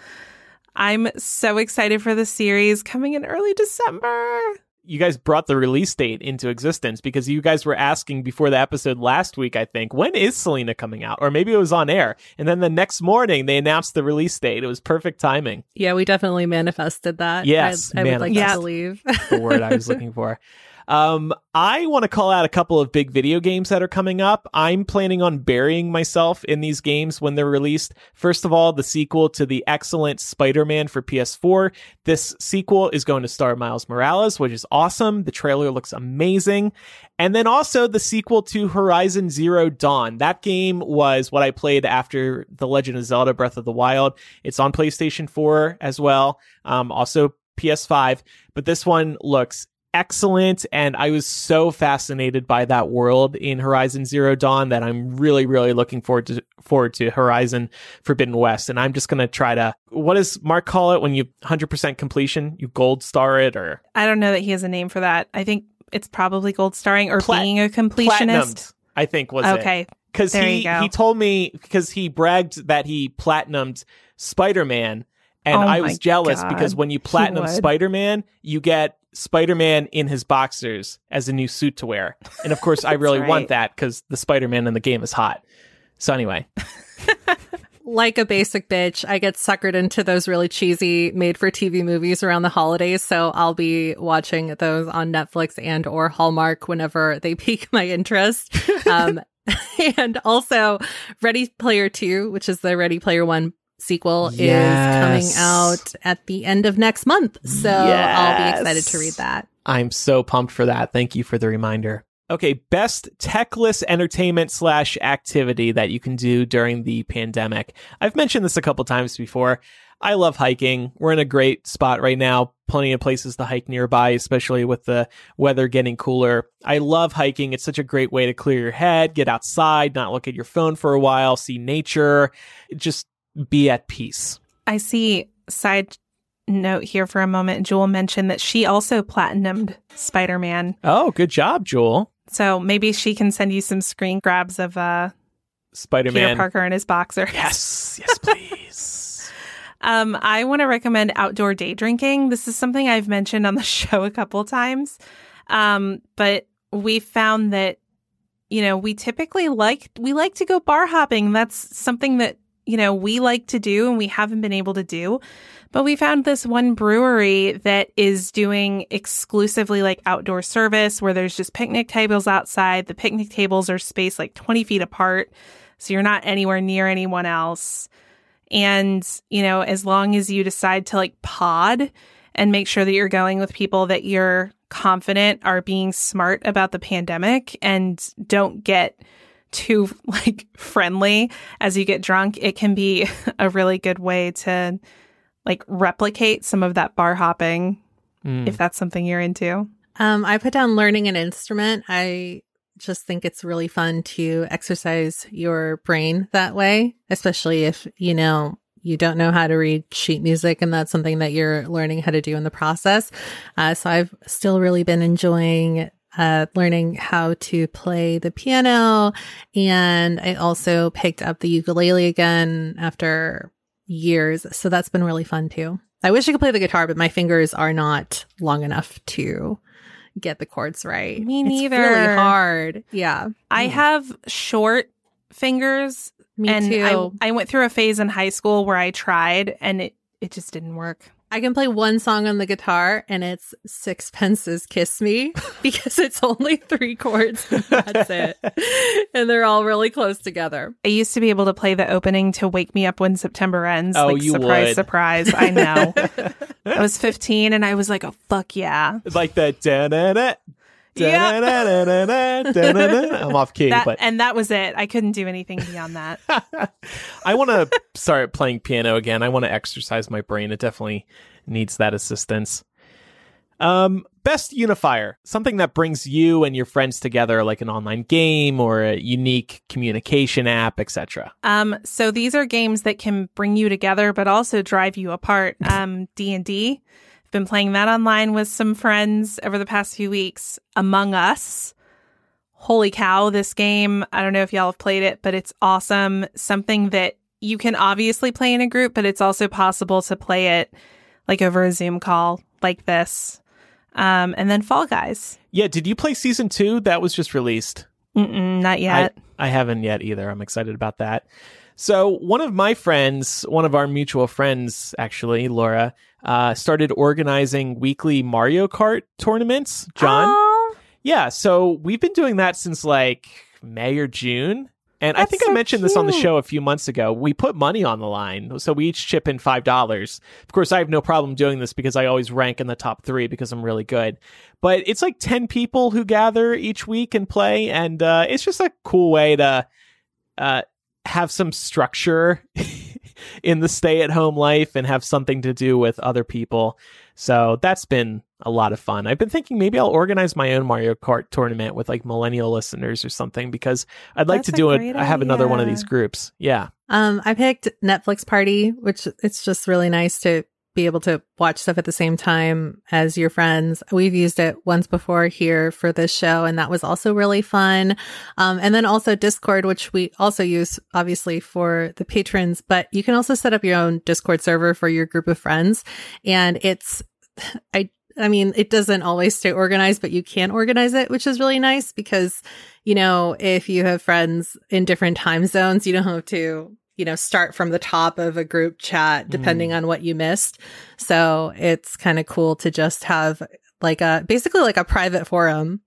I'm so excited for the series coming in early December you guys brought the release date into existence because you guys were asking before the episode last week, I think, when is Selena coming out? Or maybe it was on air. And then the next morning they announced the release date. It was perfect timing. Yeah, we definitely manifested that. Yes. I, I would like to believe. the word I was looking for. Um, I want to call out a couple of big video games that are coming up. I'm planning on burying myself in these games when they're released. First of all, the sequel to the excellent Spider-Man for PS4. This sequel is going to star Miles Morales, which is awesome. The trailer looks amazing. And then also the sequel to Horizon Zero Dawn. That game was what I played after The Legend of Zelda Breath of the Wild. It's on PlayStation 4 as well. Um, also PS5, but this one looks excellent and I was so fascinated by that world in Horizon Zero Dawn that I'm really really looking forward to forward to Horizon Forbidden West and I'm just going to try to what does Mark call it when you 100% completion you gold star it or I don't know that he has a name for that. I think it's probably gold starring or Plat- being a completionist. I think was okay. Cuz he he told me because he bragged that he platinumed Spider-Man and oh I was jealous God. because when you platinum Spider Man, you get Spider Man in his boxers as a new suit to wear. And of course, I really right. want that because the Spider Man in the game is hot. So, anyway. like a basic bitch, I get suckered into those really cheesy made for TV movies around the holidays. So I'll be watching those on Netflix and or Hallmark whenever they pique my interest. Um, and also Ready Player 2, which is the Ready Player 1 sequel yes. is coming out at the end of next month. So yes. I'll be excited to read that. I'm so pumped for that. Thank you for the reminder. Okay, best techless entertainment slash activity that you can do during the pandemic. I've mentioned this a couple times before. I love hiking. We're in a great spot right now. Plenty of places to hike nearby, especially with the weather getting cooler. I love hiking. It's such a great way to clear your head, get outside, not look at your phone for a while, see nature. Just be at peace. I see side note here for a moment. Jewel mentioned that she also platinumed Spider Man. Oh, good job, Jewel. So maybe she can send you some screen grabs of uh Spider Man Parker and his boxer. Yes, yes, please. um, I want to recommend outdoor day drinking. This is something I've mentioned on the show a couple times. Um, but we found that you know we typically like we like to go bar hopping. That's something that you know, we like to do and we haven't been able to do. But we found this one brewery that is doing exclusively like outdoor service where there's just picnic tables outside. The picnic tables are spaced like 20 feet apart. So you're not anywhere near anyone else. And, you know, as long as you decide to like pod and make sure that you're going with people that you're confident are being smart about the pandemic and don't get too like friendly as you get drunk, it can be a really good way to like replicate some of that bar hopping mm. if that's something you're into. Um, I put down learning an instrument. I just think it's really fun to exercise your brain that way, especially if, you know, you don't know how to read sheet music and that's something that you're learning how to do in the process. Uh, so I've still really been enjoying uh, learning how to play the piano. And I also picked up the ukulele again after years. So that's been really fun too. I wish I could play the guitar, but my fingers are not long enough to get the chords right. Me neither. It's really hard. Yeah. I yeah. have short fingers. Me and too. I, I went through a phase in high school where I tried and it, it just didn't work. I can play one song on the guitar and it's Sixpence's Kiss Me because it's only three chords and that's it. and they're all really close together. I used to be able to play the opening to Wake Me Up When September Ends. Oh, like, you surprise, would. surprise. I know. I was 15 and I was like, oh, fuck yeah. Like that. Da-da-da. I'm off key, That, but and that was it. I couldn't do anything beyond that. I want to start playing piano again. I want to exercise my brain. It definitely needs that assistance. Um, best unifier, something that brings you and your friends together, like an online game or a unique communication app, etc. Um, so these are games that can bring you together, but also drive you apart. Um, D and D. Been playing that online with some friends over the past few weeks. Among Us. Holy cow, this game. I don't know if y'all have played it, but it's awesome. Something that you can obviously play in a group, but it's also possible to play it like over a Zoom call like this. Um, and then Fall Guys. Yeah, did you play season two? That was just released. Mm-mm, not yet. I, I haven't yet either. I'm excited about that. So, one of my friends, one of our mutual friends, actually, Laura, uh, started organizing weekly Mario Kart tournaments. John? Oh, Yeah. So, we've been doing that since like May or June. And I That's think I so mentioned this on the show a few months ago. We put money on the line. So, we each chip in $5. Of course, I have no problem doing this because I always rank in the top three because I'm really good. But it's like 10 people who gather each week and play. And uh, it's just a cool way to uh, have some structure in the stay at home life and have something to do with other people. So that's been a lot of fun. I've been thinking maybe I'll organize my own Mario Kart tournament with like millennial listeners or something because I'd like That's to do it. I have another one of these groups. Yeah. Um, I picked Netflix Party, which it's just really nice to be able to watch stuff at the same time as your friends. We've used it once before here for this show, and that was also really fun. Um, and then also Discord, which we also use obviously for the patrons, but you can also set up your own Discord server for your group of friends. And it's, I, I mean, it doesn't always stay organized, but you can organize it, which is really nice because, you know, if you have friends in different time zones, you don't have to, you know, start from the top of a group chat depending mm. on what you missed. So it's kind of cool to just have like a basically like a private forum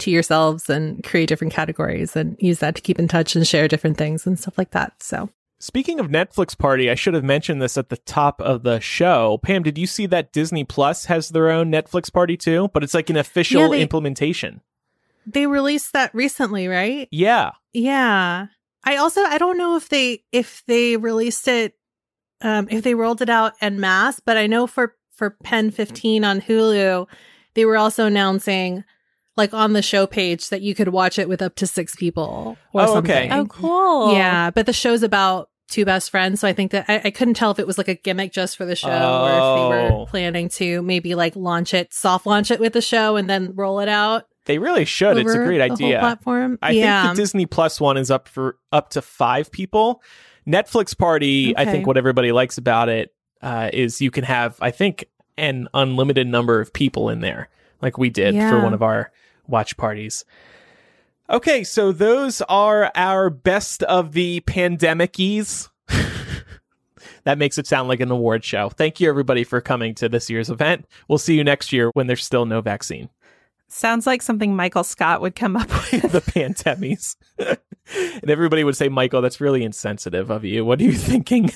to yourselves and create different categories and use that to keep in touch and share different things and stuff like that. So Speaking of Netflix party, I should have mentioned this at the top of the show. Pam, did you see that Disney Plus has their own Netflix party too? But it's like an official Yeah, they- implementation. they released that recently, right? Yeah. Yeah. I also I don't know if they if they released it um if they rolled it out en masse, but I know for for PEN15 on Hulu, they were also announcing like on the show page that you could watch it with up to 6 people or Oh, okay. something. oh, cool. Yeah, but the show's about two best friends, so I think that I, I couldn't tell if it was like a gimmick just for the show or if they Oh. were planning to maybe like launch it, soft launch it with the show and then roll it out. They really should. It's a great idea. platform. I yeah. think the Disney Plus one is up for up to five people. Netflix Party, I think what everybody likes about it uh, is you can have, I think, an unlimited number of people in there, like we did for one of our watch parties. Okay, so those are our best of the pandemicies. that makes it sound like an award show. Thank you, everybody, for coming to this year's event. We'll see you next year when there's still no vaccine. Sounds like something Michael Scott would come up with. the pandemies. and everybody would say, Michael, that's really insensitive of you. What are you thinking?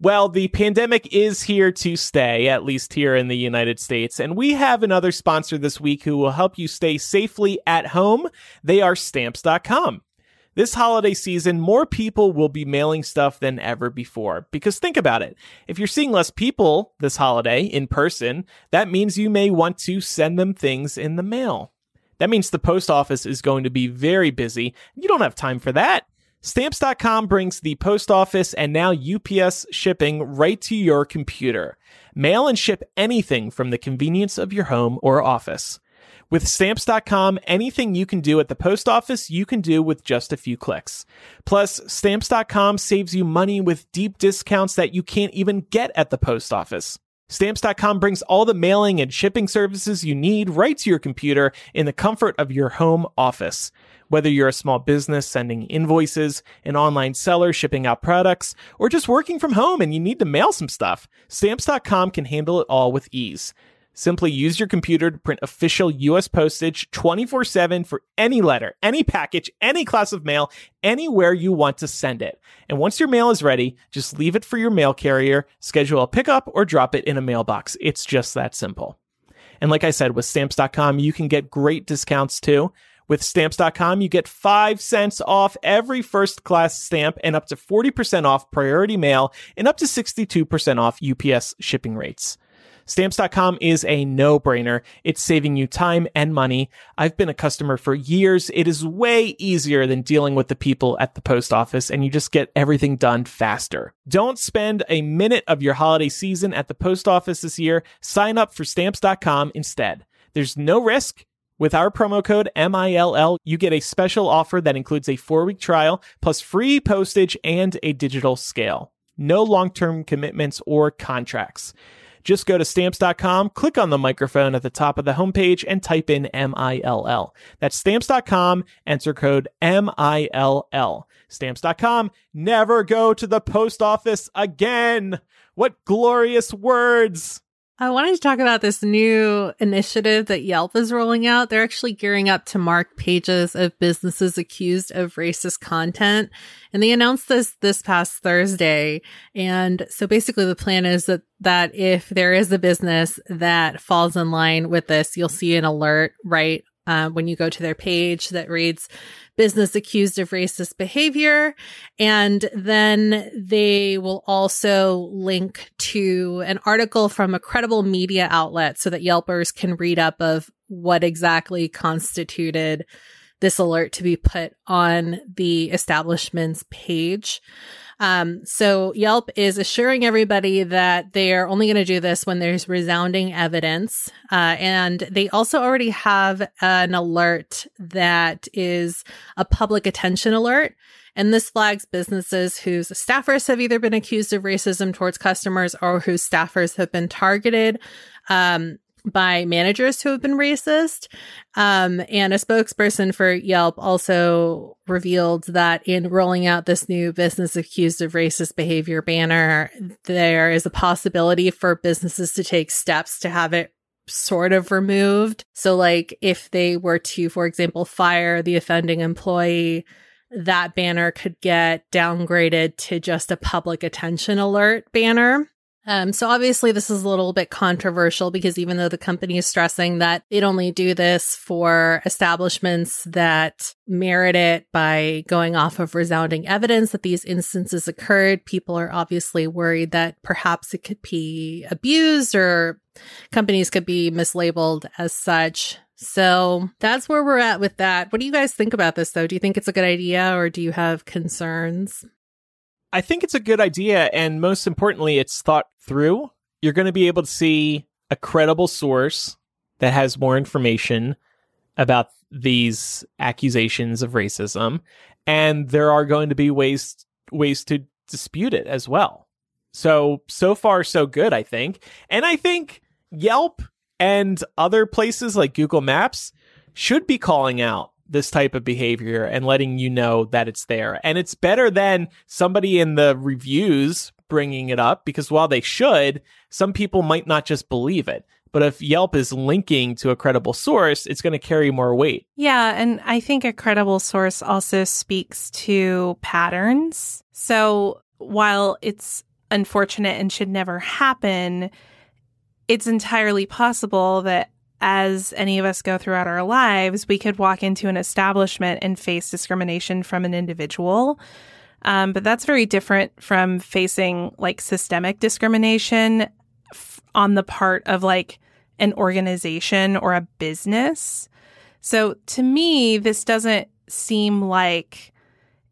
well, the pandemic is here to stay, at least here in the United States. And we have another sponsor this week who will help you stay safely at home. They are stamps.com. This holiday season, more people will be mailing stuff than ever before. Because think about it. If you're seeing less people this holiday in person, that means you may want to send them things in the mail. That means the post office is going to be very busy. You don't have time for that. Stamps.com brings the post office and now UPS shipping right to your computer. Mail and ship anything from the convenience of your home or office. With stamps.com, anything you can do at the post office, you can do with just a few clicks. Plus, stamps.com saves you money with deep discounts that you can't even get at the post office. Stamps.com brings all the mailing and shipping services you need right to your computer in the comfort of your home office. Whether you're a small business sending invoices, an online seller shipping out products, or just working from home and you need to mail some stuff, Stamps.com can handle it all with ease. Simply use your computer to print official US postage 24 7 for any letter, any package, any class of mail, anywhere you want to send it. And once your mail is ready, just leave it for your mail carrier, schedule a pickup, or drop it in a mailbox. It's just that simple. And like I said, with stamps.com, you can get great discounts too. With stamps.com, you get 5 cents off every first class stamp and up to 40% off priority mail and up to 62% off UPS shipping rates. Stamps.com is a no brainer. It's saving you time and money. I've been a customer for years. It is way easier than dealing with the people at the post office and you just get everything done faster. Don't spend a minute of your holiday season at the post office this year. Sign up for stamps.com instead. There's no risk. With our promo code MILL, you get a special offer that includes a four week trial plus free postage and a digital scale. No long term commitments or contracts. Just go to stamps.com, click on the microphone at the top of the homepage, and type in MILL. That's stamps.com, enter code MILL. Stamps.com, never go to the post office again. What glorious words! I wanted to talk about this new initiative that Yelp is rolling out. They're actually gearing up to mark pages of businesses accused of racist content. And they announced this this past Thursday. And so basically the plan is that, that if there is a business that falls in line with this, you'll see an alert right uh, when you go to their page that reads business accused of racist behavior. And then they will also link to an article from a credible media outlet so that Yelpers can read up of what exactly constituted this alert to be put on the establishment's page. Um, so Yelp is assuring everybody that they are only going to do this when there's resounding evidence. Uh, and they also already have an alert that is a public attention alert. And this flags businesses whose staffers have either been accused of racism towards customers or whose staffers have been targeted. Um, by managers who have been racist. Um, and a spokesperson for Yelp also revealed that in rolling out this new business accused of racist behavior banner, there is a possibility for businesses to take steps to have it sort of removed. So, like, if they were to, for example, fire the offending employee, that banner could get downgraded to just a public attention alert banner. Um, so obviously this is a little bit controversial because even though the company is stressing that they'd only do this for establishments that merit it by going off of resounding evidence that these instances occurred, people are obviously worried that perhaps it could be abused or companies could be mislabeled as such. So that's where we're at with that. What do you guys think about this though? Do you think it's a good idea or do you have concerns? I think it's a good idea. And most importantly, it's thought through. You're going to be able to see a credible source that has more information about these accusations of racism. And there are going to be ways, ways to dispute it as well. So, so far, so good, I think. And I think Yelp and other places like Google Maps should be calling out this type of behavior and letting you know that it's there. And it's better than somebody in the reviews bringing it up because while they should, some people might not just believe it. But if Yelp is linking to a credible source, it's going to carry more weight. Yeah. And I think a credible source also speaks to patterns. So while it's unfortunate and should never happen, it's entirely possible that as any of us go throughout our lives, we could walk into an establishment and face discrimination from an individual. Um, but that's very different from facing like systemic discrimination f- on the part of like an organization or a business. So to me, this doesn't seem like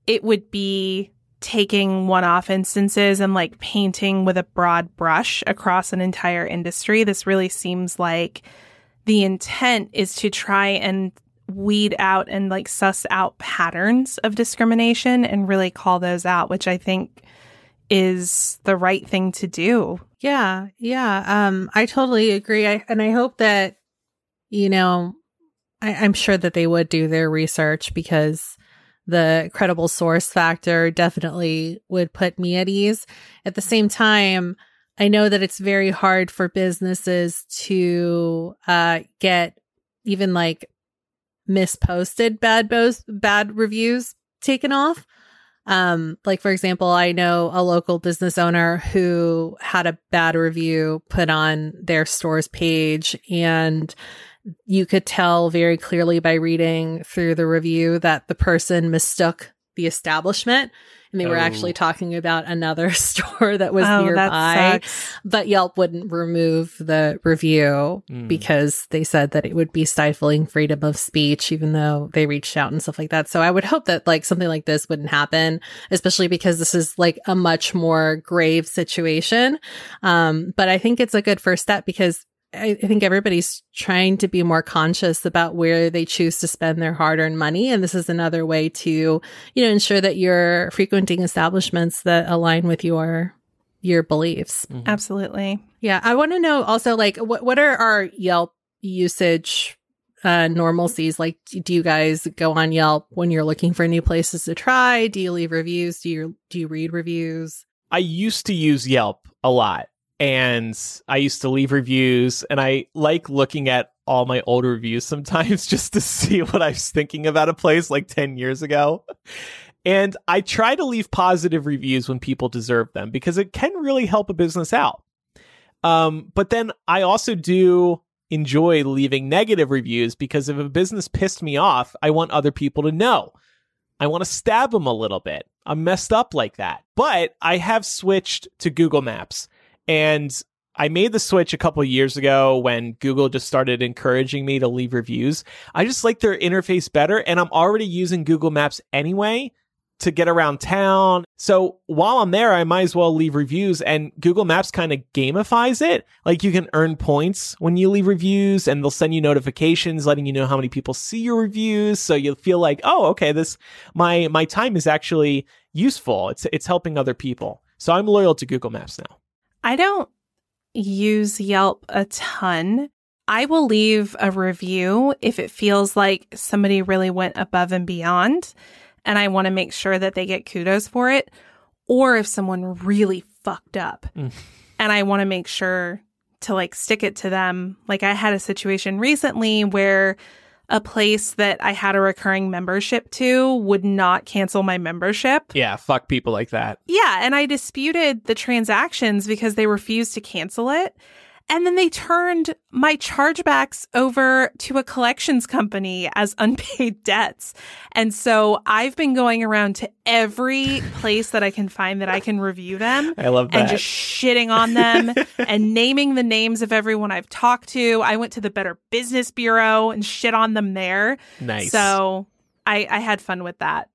it would be taking one off instances and like painting with a broad brush across an entire industry. This really seems like the intent is to try and weed out and like suss out patterns of discrimination and really call those out, which I think is the right thing to do. Yeah, yeah. Um, I totally agree. I, and I hope that, you know, I, I'm sure that they would do their research because the credible source factor definitely would put me at ease. At the same time, I know that it's very hard for businesses to uh, get even like misposted bad bows bad reviews taken off. Um, like for example, I know a local business owner who had a bad review put on their store's page and you could tell very clearly by reading through the review that the person mistook the establishment and they were Oh. actually talking about another store that was Oh, nearby. that sucks. But Yelp wouldn't remove the review Mm. because they said that it would be stifling freedom of speech, even though they reached out and stuff like that. So I would hope that like something like this wouldn't happen, especially because this is like a much more grave situation. Um, but I think it's a good first step because I, I think everybody's trying to be more conscious about where they choose to spend their hard earned money. And this is another way to, you know, ensure that you're frequenting establishments that align with your, your beliefs. Mhm. Absolutely. Yeah. I want to know also like what, what are our Yelp usage uh normalcies like do you guys go on Yelp when you're looking for new places to try do you leave reviews do you do you read reviews I used to use Yelp a lot and I used to leave reviews and I like looking at all my old reviews sometimes just to see what I was thinking about a place like 10 years ago. And I try to leave positive reviews when people deserve them because it can really help a business out. Um, but then I also do enjoy leaving negative reviews because if a business pissed me off, I want other people to know. I want to stab them a little bit. I'm messed up like that. But I have switched to Google Maps and I made the switch a couple years ago when Google just started encouraging me to leave reviews. I just like their interface better and I'm already using Google Maps anyway to get around town. So while I'm there, I might as well leave reviews and Google Maps kind of gamifies it. Like you can earn points when you leave reviews and they'll send you notifications letting you know how many people see your reviews. So you'll feel like, oh, okay, this, my, my time is actually useful. It's, it's helping other people. So I'm loyal to Google Maps now. I don't use Yelp a ton. I will leave a review if it feels like somebody really went above and beyond and I want to make sure that they get kudos for it, or if someone really fucked up Mm. and I want to make sure to like stick it to them. Like I had a situation recently where a place that I had a recurring membership to would not cancel my membership. Yeah, fuck people like that. Yeah, and I disputed the transactions because they refused to cancel it. And then they turned my chargebacks over to a collections company as unpaid debts. And so I've been going around to every place that I can find that I can review them I love that. and just shitting on them and naming the names of everyone I've talked to. I went to the Better Business Bureau and shit on them there. nice. So I, I had fun with that.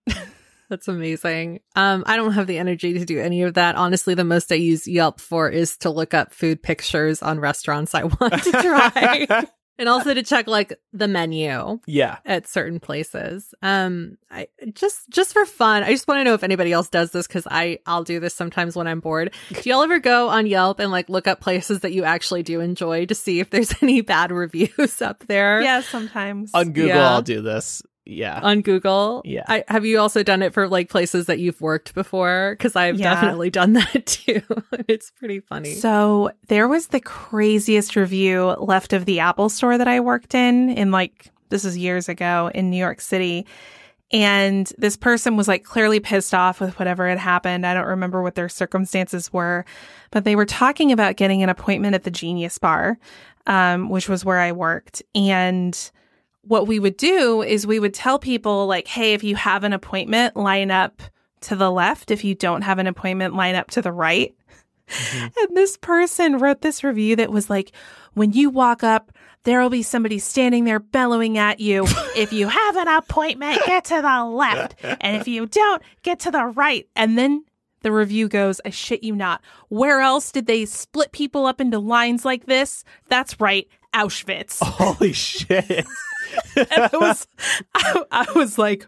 That's amazing. Um, I don't have the energy to do any of that. Honestly, the most I use Yelp for is to look up food pictures on restaurants I want to try. and also to check like the menu yeah. at certain places. Um, I just just for fun. I just want to know if anybody else does this because I I'll do this sometimes when I'm bored. Do y'all ever go on Yelp and like look up places that you actually do enjoy to see if there's any bad reviews up there? yeah, sometimes. On Google, Yeah. I'll do this. Yeah. on Google. Yeah. I, have you also done it for like places that you've worked before? Because I've Yeah. definitely done that too. it's pretty funny. So there was the craziest review left of the Apple store that I worked in, in like, this is years ago in New York City. And this person was like clearly pissed off with whatever had happened. I don't remember what their circumstances were, but they were talking about getting an appointment at the Genius Bar, um, which was where I worked. And what we would do is we would tell people, like, hey, if you have an appointment, line up to the left. If you don't have an appointment, line up to the right. Mm-hmm. And this person wrote this review that was like, when you walk up, there will be somebody standing there bellowing at you. if you have an appointment, get to the left. And if you don't, get to the right. And then the review goes, I shit you not. Where else did they split people up into lines like this? That's right, Auschwitz. Holy shit. And I was, I, I was like,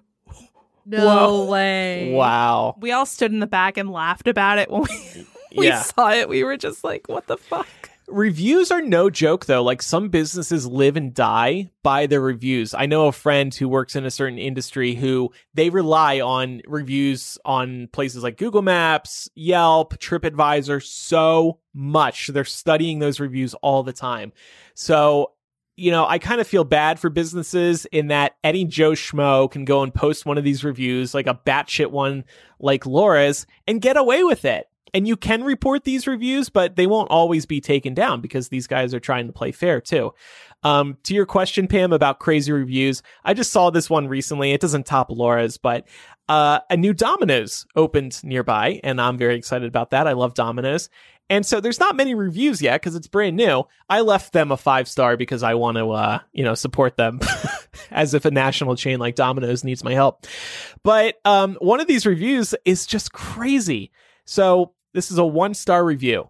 no Whoa. way. wow. we all stood in the back and laughed about it when we, we Yeah. saw it. We were just like, what the fuck? Reviews are no joke though. Like some businesses live and die by their reviews. I know a friend who works in a certain industry who they rely on reviews on places like Google Maps, Yelp, TripAdvisor so much. They're studying those reviews all the time. So, you know, I kind of feel bad for businesses in that any Joe Schmo can go and post one of these reviews, like a batshit one like Laura's, and get away with it. And you can report these reviews, but they won't always be taken down because these guys are trying to play fair too. Um, to your question, Pam, about crazy reviews, I just saw this one recently. It doesn't top Laura's, but uh, a new Domino's opened nearby, and I'm very excited about that. I love Domino's. And so there's not many reviews yet because it's brand new. I left them a five star because I want to, uh, you know, support them as if a national chain like Domino's needs my help. But um, one of these reviews is just crazy. So this is a one star review.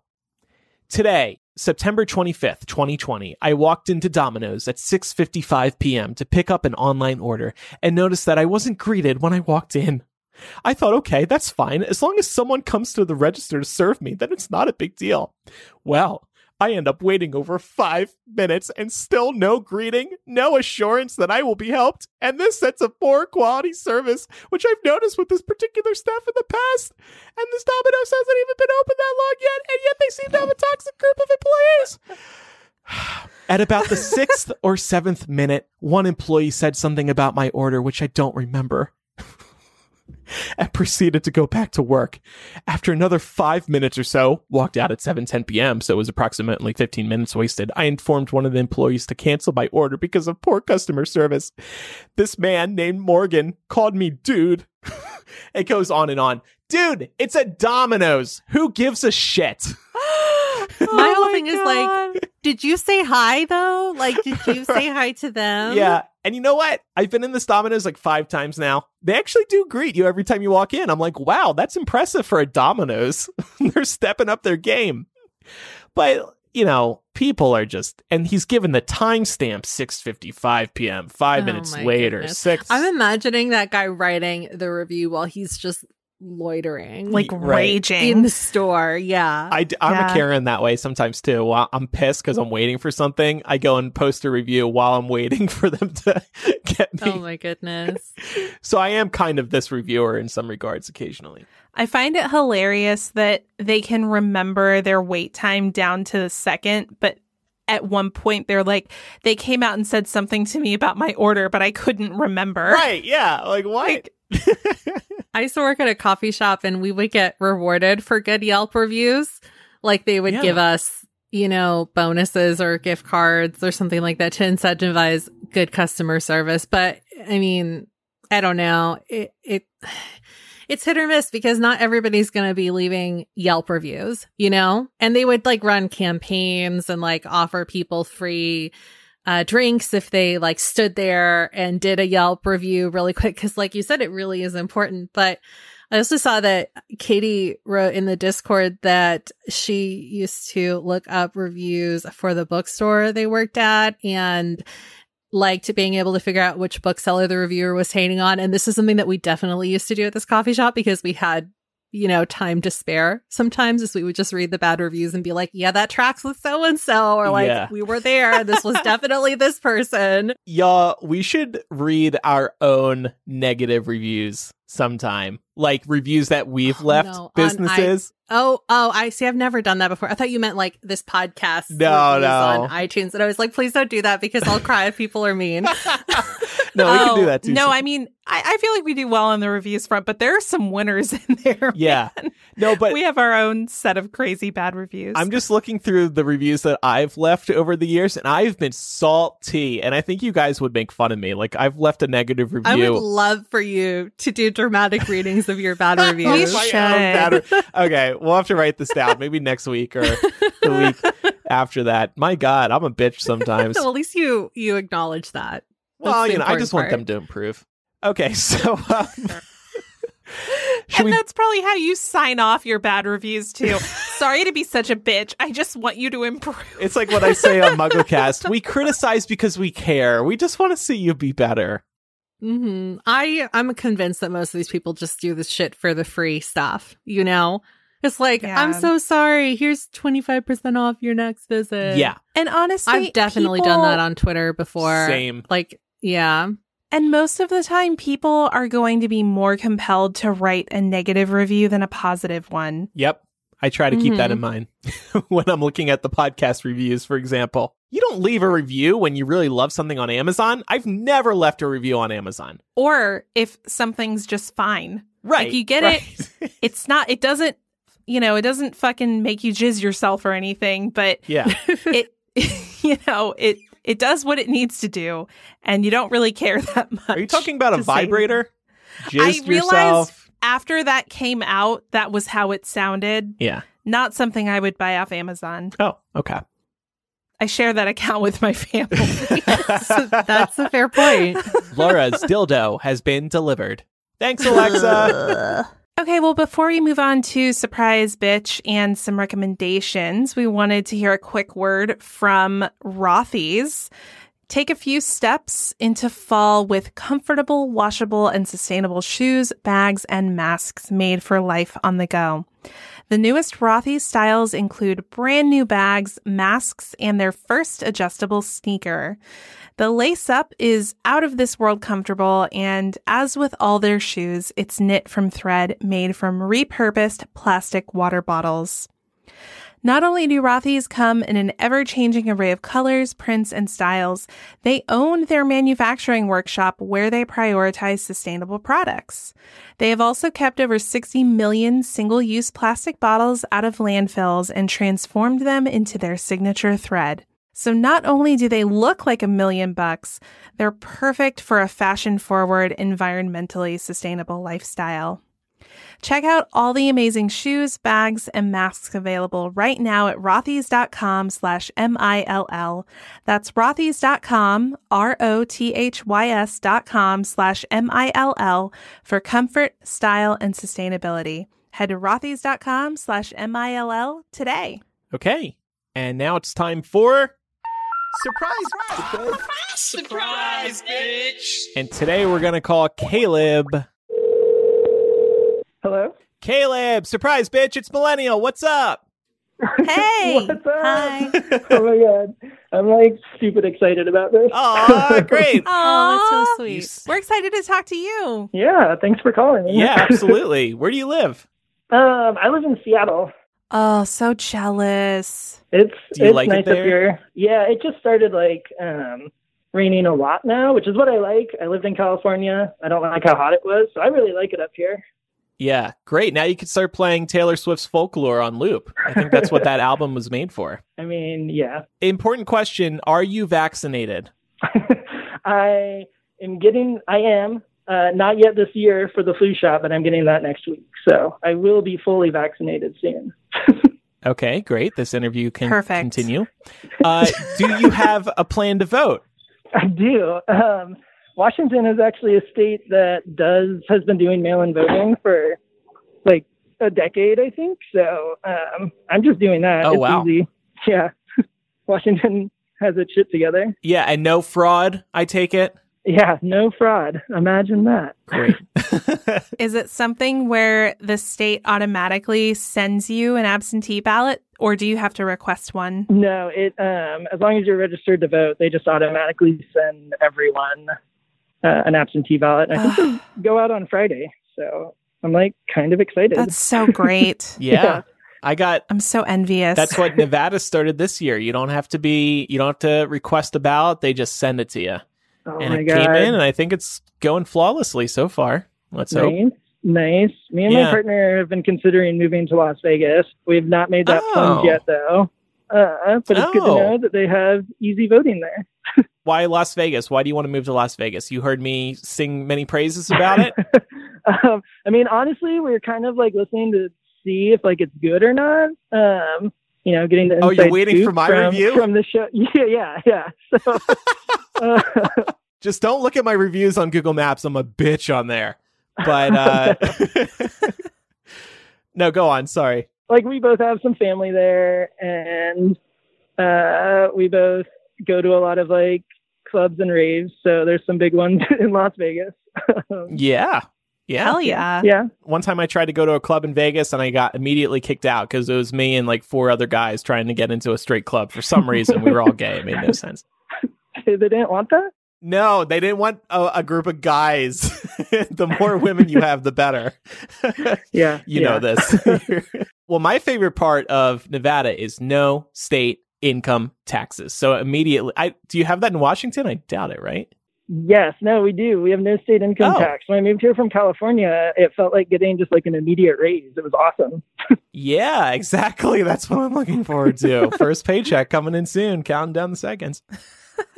Today, September 25th, 2020, I walked into Domino's at 6:55 p.m. to pick up an online order and noticed that I wasn't greeted when I walked in. I thought, okay, that's fine. As long as someone comes to the register to serve me, then it's not a big deal. Well, I end up waiting over five minutes and still no greeting, no assurance that I will be helped, and this sets a poor quality service, which I've noticed with this particular staff in the past. And this Domino's hasn't even been open that long yet, and yet they seem to have a toxic group of employees. At about the sixth or seventh minute, one employee said something about my order, which I don't remember and proceeded to go back to work. After another five minutes or so, walked out at 7:10 p.m., so it was approximately 15 minutes wasted. I informed one of the employees to cancel my order because of poor customer service. This man named Morgan called me dude. it goes on and on. Dude, it's a Domino's. Who gives a shit? My oh whole thing is like, did you say hi though? Like, did you say hi to them? Yeah. And you know what? I've been in this Domino's like five times now. They actually do greet you every time you walk in. I'm like, wow, that's impressive for a Domino's. They're stepping up their game. But, you know, people are just and he's given the timestamp 6:55 p.m. 5 Oh minutes later. goodness. 6 I'm imagining that guy writing the review while he's just loitering, Like Right. raging. in the store. Yeah. I, i'm Yeah. a Karen that way sometimes too. While I'm pissed because I'm waiting for something, I go and post a review while I'm waiting for them to get me. oh my goodness. so I am kind of this reviewer in some regards occasionally. I find it hilarious that they can remember their wait time down to the second, but at one point they're like, they came out and said something to me about my order, but I couldn't remember. Right? Yeah. Like what? I used to work at a coffee shop and we would get rewarded for good Yelp reviews. Like they would Yeah. give us, you know, bonuses or gift cards or something like that to incentivize good customer service. But I mean, I don't know. It, it, it's hit or miss because not everybody's going to be leaving Yelp reviews, you know? And they would like run campaigns and like offer people free uh, drinks if they like stood there and did a Yelp review really quick. Cause like you said, it really is important. But I also saw that Katie wrote in the Discord that she used to look up reviews for the bookstore they worked at and liked being able to figure out which bookseller the reviewer was hating on. And this is something that we definitely used to do at this coffee shop because we had you know, time to spare sometimes is we would just read the bad reviews and be like, yeah, that tracks with so and so, or like, Yeah. we were there. This was definitely this person. Y'all, we should read our own negative reviews sometime. Like reviews that we've Oh, left no, businesses. Oh, oh, I see. I've never done that before. I thought you meant like this podcast No, no. on iTunes. And I was like, please don't do that because I'll cry if people are mean. no, we oh, can do that too. Oh, no, I mean, I, I feel like we do well on the reviews front, but there are some winners in there. Yeah. man. no, but we have our own set of crazy bad reviews. I'm just looking through the reviews that I've left over the years, and I've been salty. And I think you guys would make fun of me. Like I've left a negative review. I review. would love for you to do dramatic readings of your bad reviews. My should. bad re- okay, we'll have to write this down. Maybe next week or the week after that. My God, I'm a bitch sometimes. well, at least you you acknowledge that. well, That's the you know, I important just want them to improve. Okay, so um, should and we? that's probably how you sign off your bad reviews too. Sorry to be such a bitch. I just want you to improve. It's like what I say on MuggleCast. We criticize because we care. We just want to see you be better. hmm I I'm convinced that most of these people just do this shit for the free stuff. You know, it's like Yeah. I'm so sorry. Here's twenty five percent off your next visit. yeah, And honestly, I've definitely people- done that on Twitter before. same. Like, yeah, And most of the time, people are going to be more compelled to write a negative review than a positive one. Yep. I try to keep that Mhm. in mind when I'm looking at the podcast reviews, for example. You don't leave a review when you really love something on Amazon. I've never left a review on Amazon. Or if something's just fine. Right. you get it. It's not, it doesn't, you know, it doesn't fucking make you jizz yourself or anything, but yeah. it, you know, it, it does what it needs to do. And you don't really care that much. Are you talking about a to say- vibrator? I realized yourself? after that came out, that was how it sounded. Yeah. Not something I would buy off Amazon. Oh, okay. I share that account with my family. So that's a fair point. Laura's dildo has been delivered. Thanks, Alexa. Okay, well, before we move on to Surprise Bitch and some recommendations, we wanted to hear a quick word from Rothy's. Take a few steps into fall with comfortable, washable, and sustainable shoes, bags, and masks made for life on the go. The newest Rothy's styles include brand new bags, masks, and their first adjustable sneaker. The lace up is out of this world comfortable, and as with all their shoes, it's knit from thread made from repurposed plastic water bottles. Not only do Rothy's come in an ever changing array of colors, prints, and styles, they own their manufacturing workshop where they prioritize sustainable products. They have also kept over 60 million single use plastic bottles out of landfills and transformed them into their signature thread. So not only do they look like a million bucks, they're perfect for a fashion forward, environmentally sustainable lifestyle. Check out all the amazing shoes, bags, and masks available right now at rothys.com slash M-I-L-L. That's rothys.com, R-O-T-H-Y-S dot com slash M-I-L-L for comfort, style, and sustainability. Head to rothys.com slash M-I-L-L today. Okay. And now it's time for Surprise Surprise bitch. And today we're going to call Caleb. Hello? Caleb, surprise bitch, it's Millennial. What's up? Hey! What's up? Hi! oh my god. I'm like stupid excited about this. Oh, great. Oh, that's so Aw, You sweet. s- We're excited to talk to you. yeah, thanks for calling me. Yeah, absolutely. Where do you live? um, I live in Seattle. Oh, so jealous. It's Do you it's like it nice there? up here. Yeah, it just started like um raining a lot now, which is what I like. I lived in California. I don't like how hot it was, so I really like it up here. Yeah, great. Now you can start playing Taylor Swift's Folklore on loop. I think that's what that album was made for. I mean, yeah. Important question Are you vaccinated? I am getting I am uh, not yet this year for the flu shot, but I'm getting that next week. So I will be fully vaccinated soon. Okay, great. This interview can Perfect. continue. Uh, do you have a plan to vote? I do. Um, Washington is actually a state that does has been doing mail-in voting for like a decade, I think. So um, I'm just doing that. Oh, it's wow. easy. Yeah, Washington has its shit together. Yeah, and no fraud, I take it. Yeah, no fraud. Imagine that. Great. Is it something where the state automatically sends you an absentee ballot, or do you have to request one? No, it um, as long as you're registered to vote, they just automatically send everyone uh, an absentee ballot. I think they go out on Friday, so I'm like kind of excited. That's so great. yeah. Yeah. I got I'm so envious. that's what Nevada started this year. You don't have to be you don't have to request a ballot, they just send it to you. oh and my it god, came in and I think it's going flawlessly so far. Let's hope. nice, nice. Me and Yeah. my partner have been considering moving to Las Vegas. We've not made that Oh. plunge yet, though. Uh, but it's good to Oh. know that they have easy voting there. Why Las Vegas? Why do you want to move to Las Vegas? You heard me sing many praises about it. um, I mean, honestly, we are kind of like listening to see if like it's good or not. Um, you know, getting the Oh, you're waiting for my from, review? from the show. Yeah, yeah, yeah. So, uh, Just don't look at my reviews on Google Maps. I'm a bitch on there. But uh No, go on. Sorry. Like we both have some family there, and uh, we both go to a lot of like clubs and raves. So there's some big ones in Las Vegas. Yeah. Yeah. Hell yeah. yeah, One time I tried to go to a club in Vegas and I got immediately kicked out because it was me and like four other guys trying to get into a straight club. For some reason, we were all gay. It made no sense. they didn't want that. No, they didn't want a, a group of guys. the more women you have, the better. Yeah, you yeah. know this. well, my favorite part of Nevada is no state income taxes. So immediately, I do you have that in Washington? I doubt it, right? Yes, no, we do. We have no state income Oh. tax. When I moved here from California, it felt like getting just like an immediate raise. It was awesome. Yeah, exactly. That's what I'm looking forward to. First paycheck coming in soon, counting down the seconds.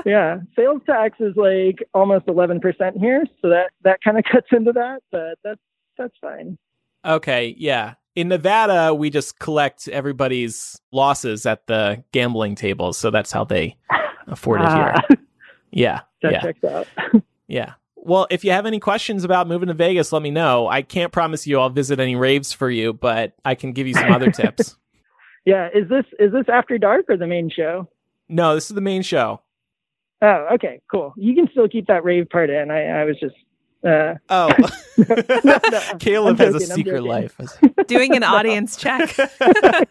Yeah, sales tax is like almost 11% here, so that that kind of cuts into that, but that's that's fine. Okay, yeah. In Nevada, we just collect everybody's losses at the gambling tables, so that's how they afford it here. Ah, Yeah, that yeah, checks out. yeah. Well, if you have any questions about moving to Vegas, let me know. I can't promise you I'll visit any raves for you, but I can give you some other tips. Yeah, is this is this after dark or the main show? No, this is the main show. Oh, okay, cool. You can still keep that rave part in. I, I was just uh Oh, no, Caleb I'm has a secret life. Doing an audience check.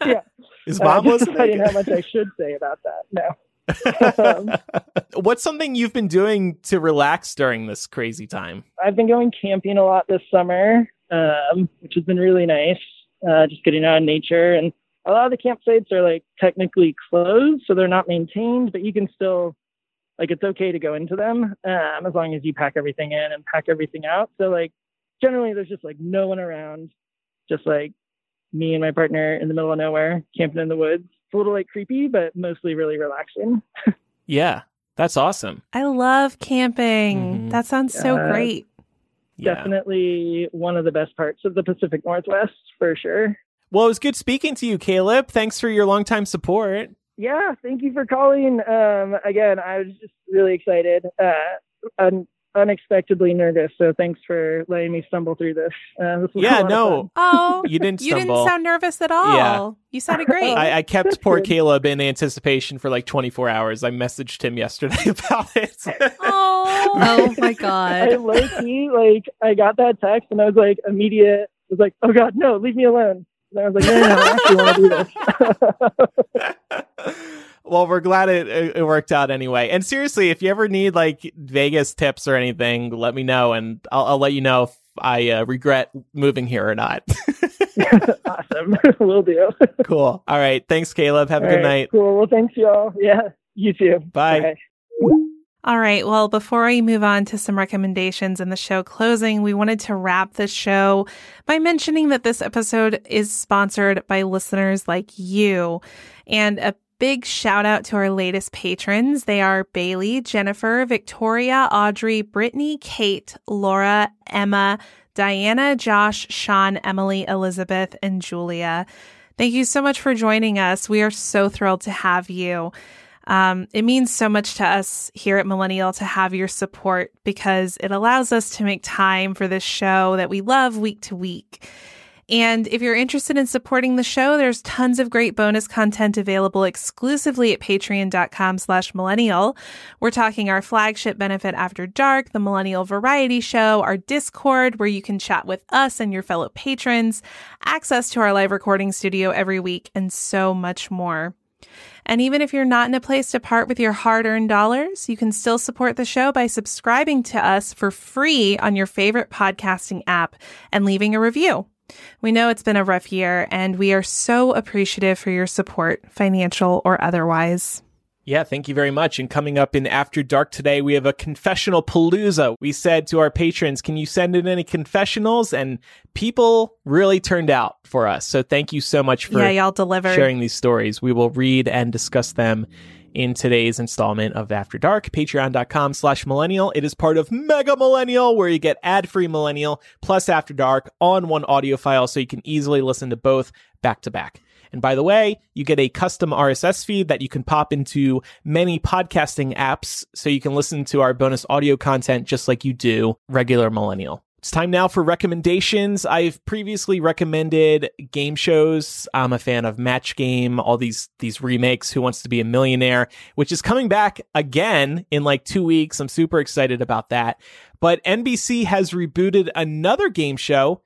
yeah. Is uh, mom just listening? how much I should say about that. No. Um, What's something you've been doing to relax during this crazy time? I've been going camping a lot this summer, um, which has been really nice. Uh, just getting out in nature, and a lot of the campsites are like technically closed, so they're not maintained, but you can still like it's okay to go into them um, as long as you pack everything in and pack everything out. So like generally, there's just like no one around, just like me and my partner in the middle of nowhere camping in the woods. It's a little like creepy, but mostly really relaxing. Yeah, that's awesome. I love camping. Mhm. That sounds so Yeah. great. Yeah. Definitely one of the best parts of the Pacific Northwest for sure. Well, it was good speaking to you, Caleb. Thanks for your longtime support. Yeah, thank you for calling. Um, again, I was just really excited, uh, un- unexpectedly nervous. So thanks for letting me stumble through this. Uh, this Yeah, no, Oh, you didn't you didn't sound nervous at all. Yeah. You sounded great. I, I kept poor Good. Caleb in anticipation for like 24 hours. I messaged him yesterday about it. oh. Oh my I god. low key, like, I got that text and I was like, immediate, I was like, oh God, no, leave me alone. And I was like, no, I actually want to do this. well, we're glad it, it worked out anyway. And seriously, if you ever need like Vegas tips or anything, let me know, and I'll, I'll let you know if I uh, regret moving here or not. awesome. Will do. cool. All right. Thanks, Caleb. Have a good right, night. Cool. Well, thanks, y'all. Yeah, you too. Bye. All right. Well, before we move on to some recommendations and the show closing, we wanted to wrap the show by mentioning that this episode is sponsored by listeners like you. And a big shout out to our latest patrons. They are Bailey, Jennifer, Victoria, Audrey, Brittany, Kate, Laura, Emma, Diana, Josh, Sean, Emily, Elizabeth, and Julia. Thank you so much for joining us. We are so thrilled to have you. Um, it means so much to us here at Millennial to have your support because it allows us to make time for this show that we love week to week. And if you're interested in supporting the show, there's tons of great bonus content available exclusively at patreon.com slash millennial. We're talking our flagship benefit after dark, the millennial variety show, our discord where you can chat with us and your fellow patrons, access to our live recording studio every week, and so much more. And even if you're not in a place to part with your hard earned dollars, you can still support the show by subscribing to us for free on your favorite podcasting app and leaving a review. We know it's been a rough year, and we are so appreciative for your support, financial or otherwise. Yeah, thank you very much. And coming up in After Dark today, we have a confessional palooza. We said to our patrons, can you send in any confessionals? And people really turned out for us. So thank you so much for yeah, y'all delivered. sharing these stories. We will read and discuss them in today's installment of After Dark, patreon.com slash millennial. It is part of Mega Millennial, where you get ad-free millennial plus After Dark on one audio file so you can easily listen to both back to back. And by the way, you get a custom RSS feed that you can pop into many podcasting apps so you can listen to our bonus audio content just like you do regular millennial. It's time now for recommendations. I've previously recommended game shows. I'm a fan of Match Game, all these these remakes, Who Wants to Be a Millionaire, which is coming back again in like 2 weeks. I'm super excited about that. But NBC has rebooted another game show.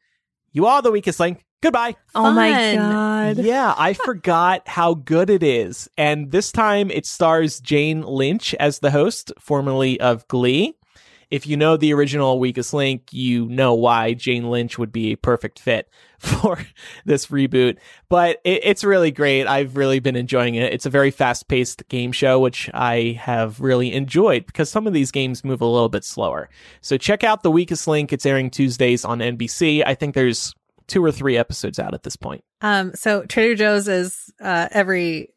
You are the weakest link. Goodbye. Oh my God. Yeah, I forgot how good it is. And this time it stars Jane Lynch as the host, formerly of Glee. If you know the original Weakest Link, you know why Jane Lynch would be a perfect fit for this reboot. But it, it's really great. I've really been enjoying it. It's a very fast paced game show, which I have really enjoyed because some of these games move a little bit slower. So check out The Weakest Link. It's airing Tuesdays on NBC. I think there's two or three episodes out at this point. Um, so Trader Joe's is uh, every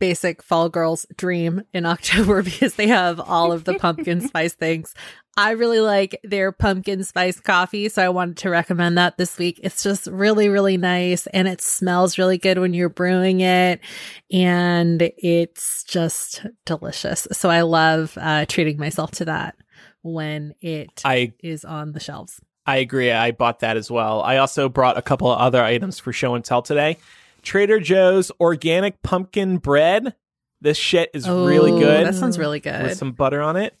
basic fall girl's dream in October because they have all of the pumpkin spice things. I really like their pumpkin spice coffee, so I wanted to recommend that this week. It's just really, really nice and it smells really good when you're brewing it and it's just delicious. So I love uh, treating myself to that when it is I on the shelves. I agree. I bought that as well. I also brought a couple of other items for show and tell today. Trader Joe's organic pumpkin bread. This shit is really Oh, good That sounds really good. with some butter on it.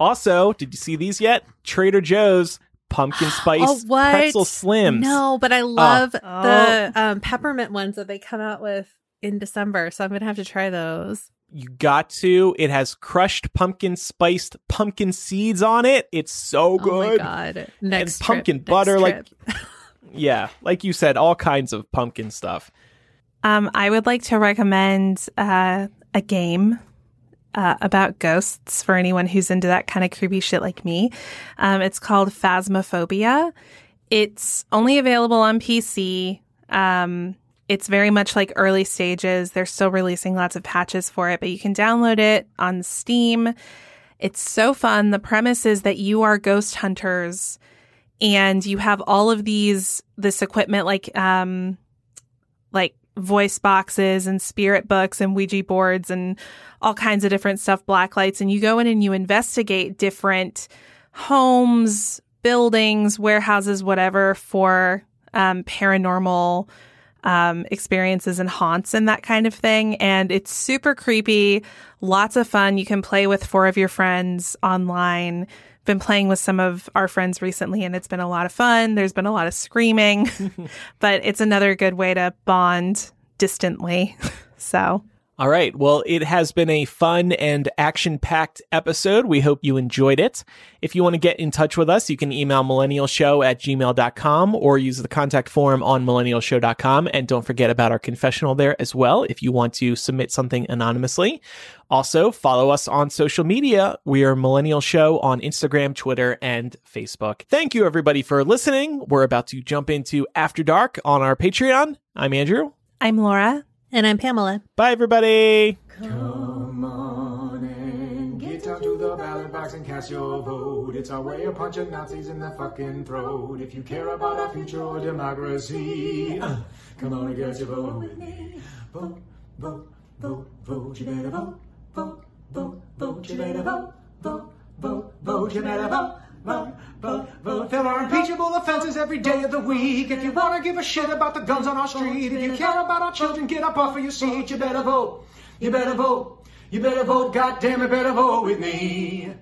Also, did you see these yet? Trader Joe's pumpkin spice Oh, what? pretzel slims. No, but I love Oh. the um, peppermint ones that they come out with in December. So I'm gonna have to try those. You got to. It has crushed pumpkin spiced pumpkin seeds on it. It's so good. Oh my god! Next trip, pumpkin next butter, like- trip. Yeah, like you said, all kinds of pumpkin stuff. Um, I would like to recommend uh, a game uh, about ghosts for anyone who's into that kind of creepy shit like me. Um, it's called Phasmophobia. It's only available on PC. Um, it's very much like early stages. They're still releasing lots of patches for it, but you can download it on Steam. It's so fun. The premise is that you are ghost hunters and you have all of these this equipment like um like voice boxes and spirit books and Ouija boards and all kinds of different stuff, black lights, and you go in and you investigate different homes, buildings, warehouses, whatever for um, paranormal um, experiences and haunts and that kind of thing. And it's super creepy, lots of fun. You can play with four of your friends online. Been playing with some of our friends recently, and it's been a lot of fun. There's been a lot of screaming, but it's another good way to bond distantly. so, All right. Well, it has been a fun and action packed episode. We hope you enjoyed it. If you want to get in touch with us, you can email millennialshow at gmail.com or use the contact form on millennialshow.com. And don't forget about our confessional there as well if you want to submit something anonymously. Also, follow us on social media. We are Millennial Show on Instagram, Twitter, and Facebook. Thank you, everybody, for listening. We're about to jump into After Dark on our Patreon. I'm Andrew. I'm Laura. And I'm Pamela. Bye, everybody. Come on and get down to the ballot box and cast your vote. It's our way of punching Nazis in the fucking throat. If you care about our future or democracy, uh, come on and get your vote with me. Vote, vote, vote, vote. You better vote, vote, vote, vote. You better vote, vote, vote, vote. You better vote, vote, vote, vote. There are impeachable offenses every day of the week. If you want to give a shit about the guns on our street, if you care about our children, get up off of your seat. You better vote. You better vote. You better vote. God damn it, better vote with me.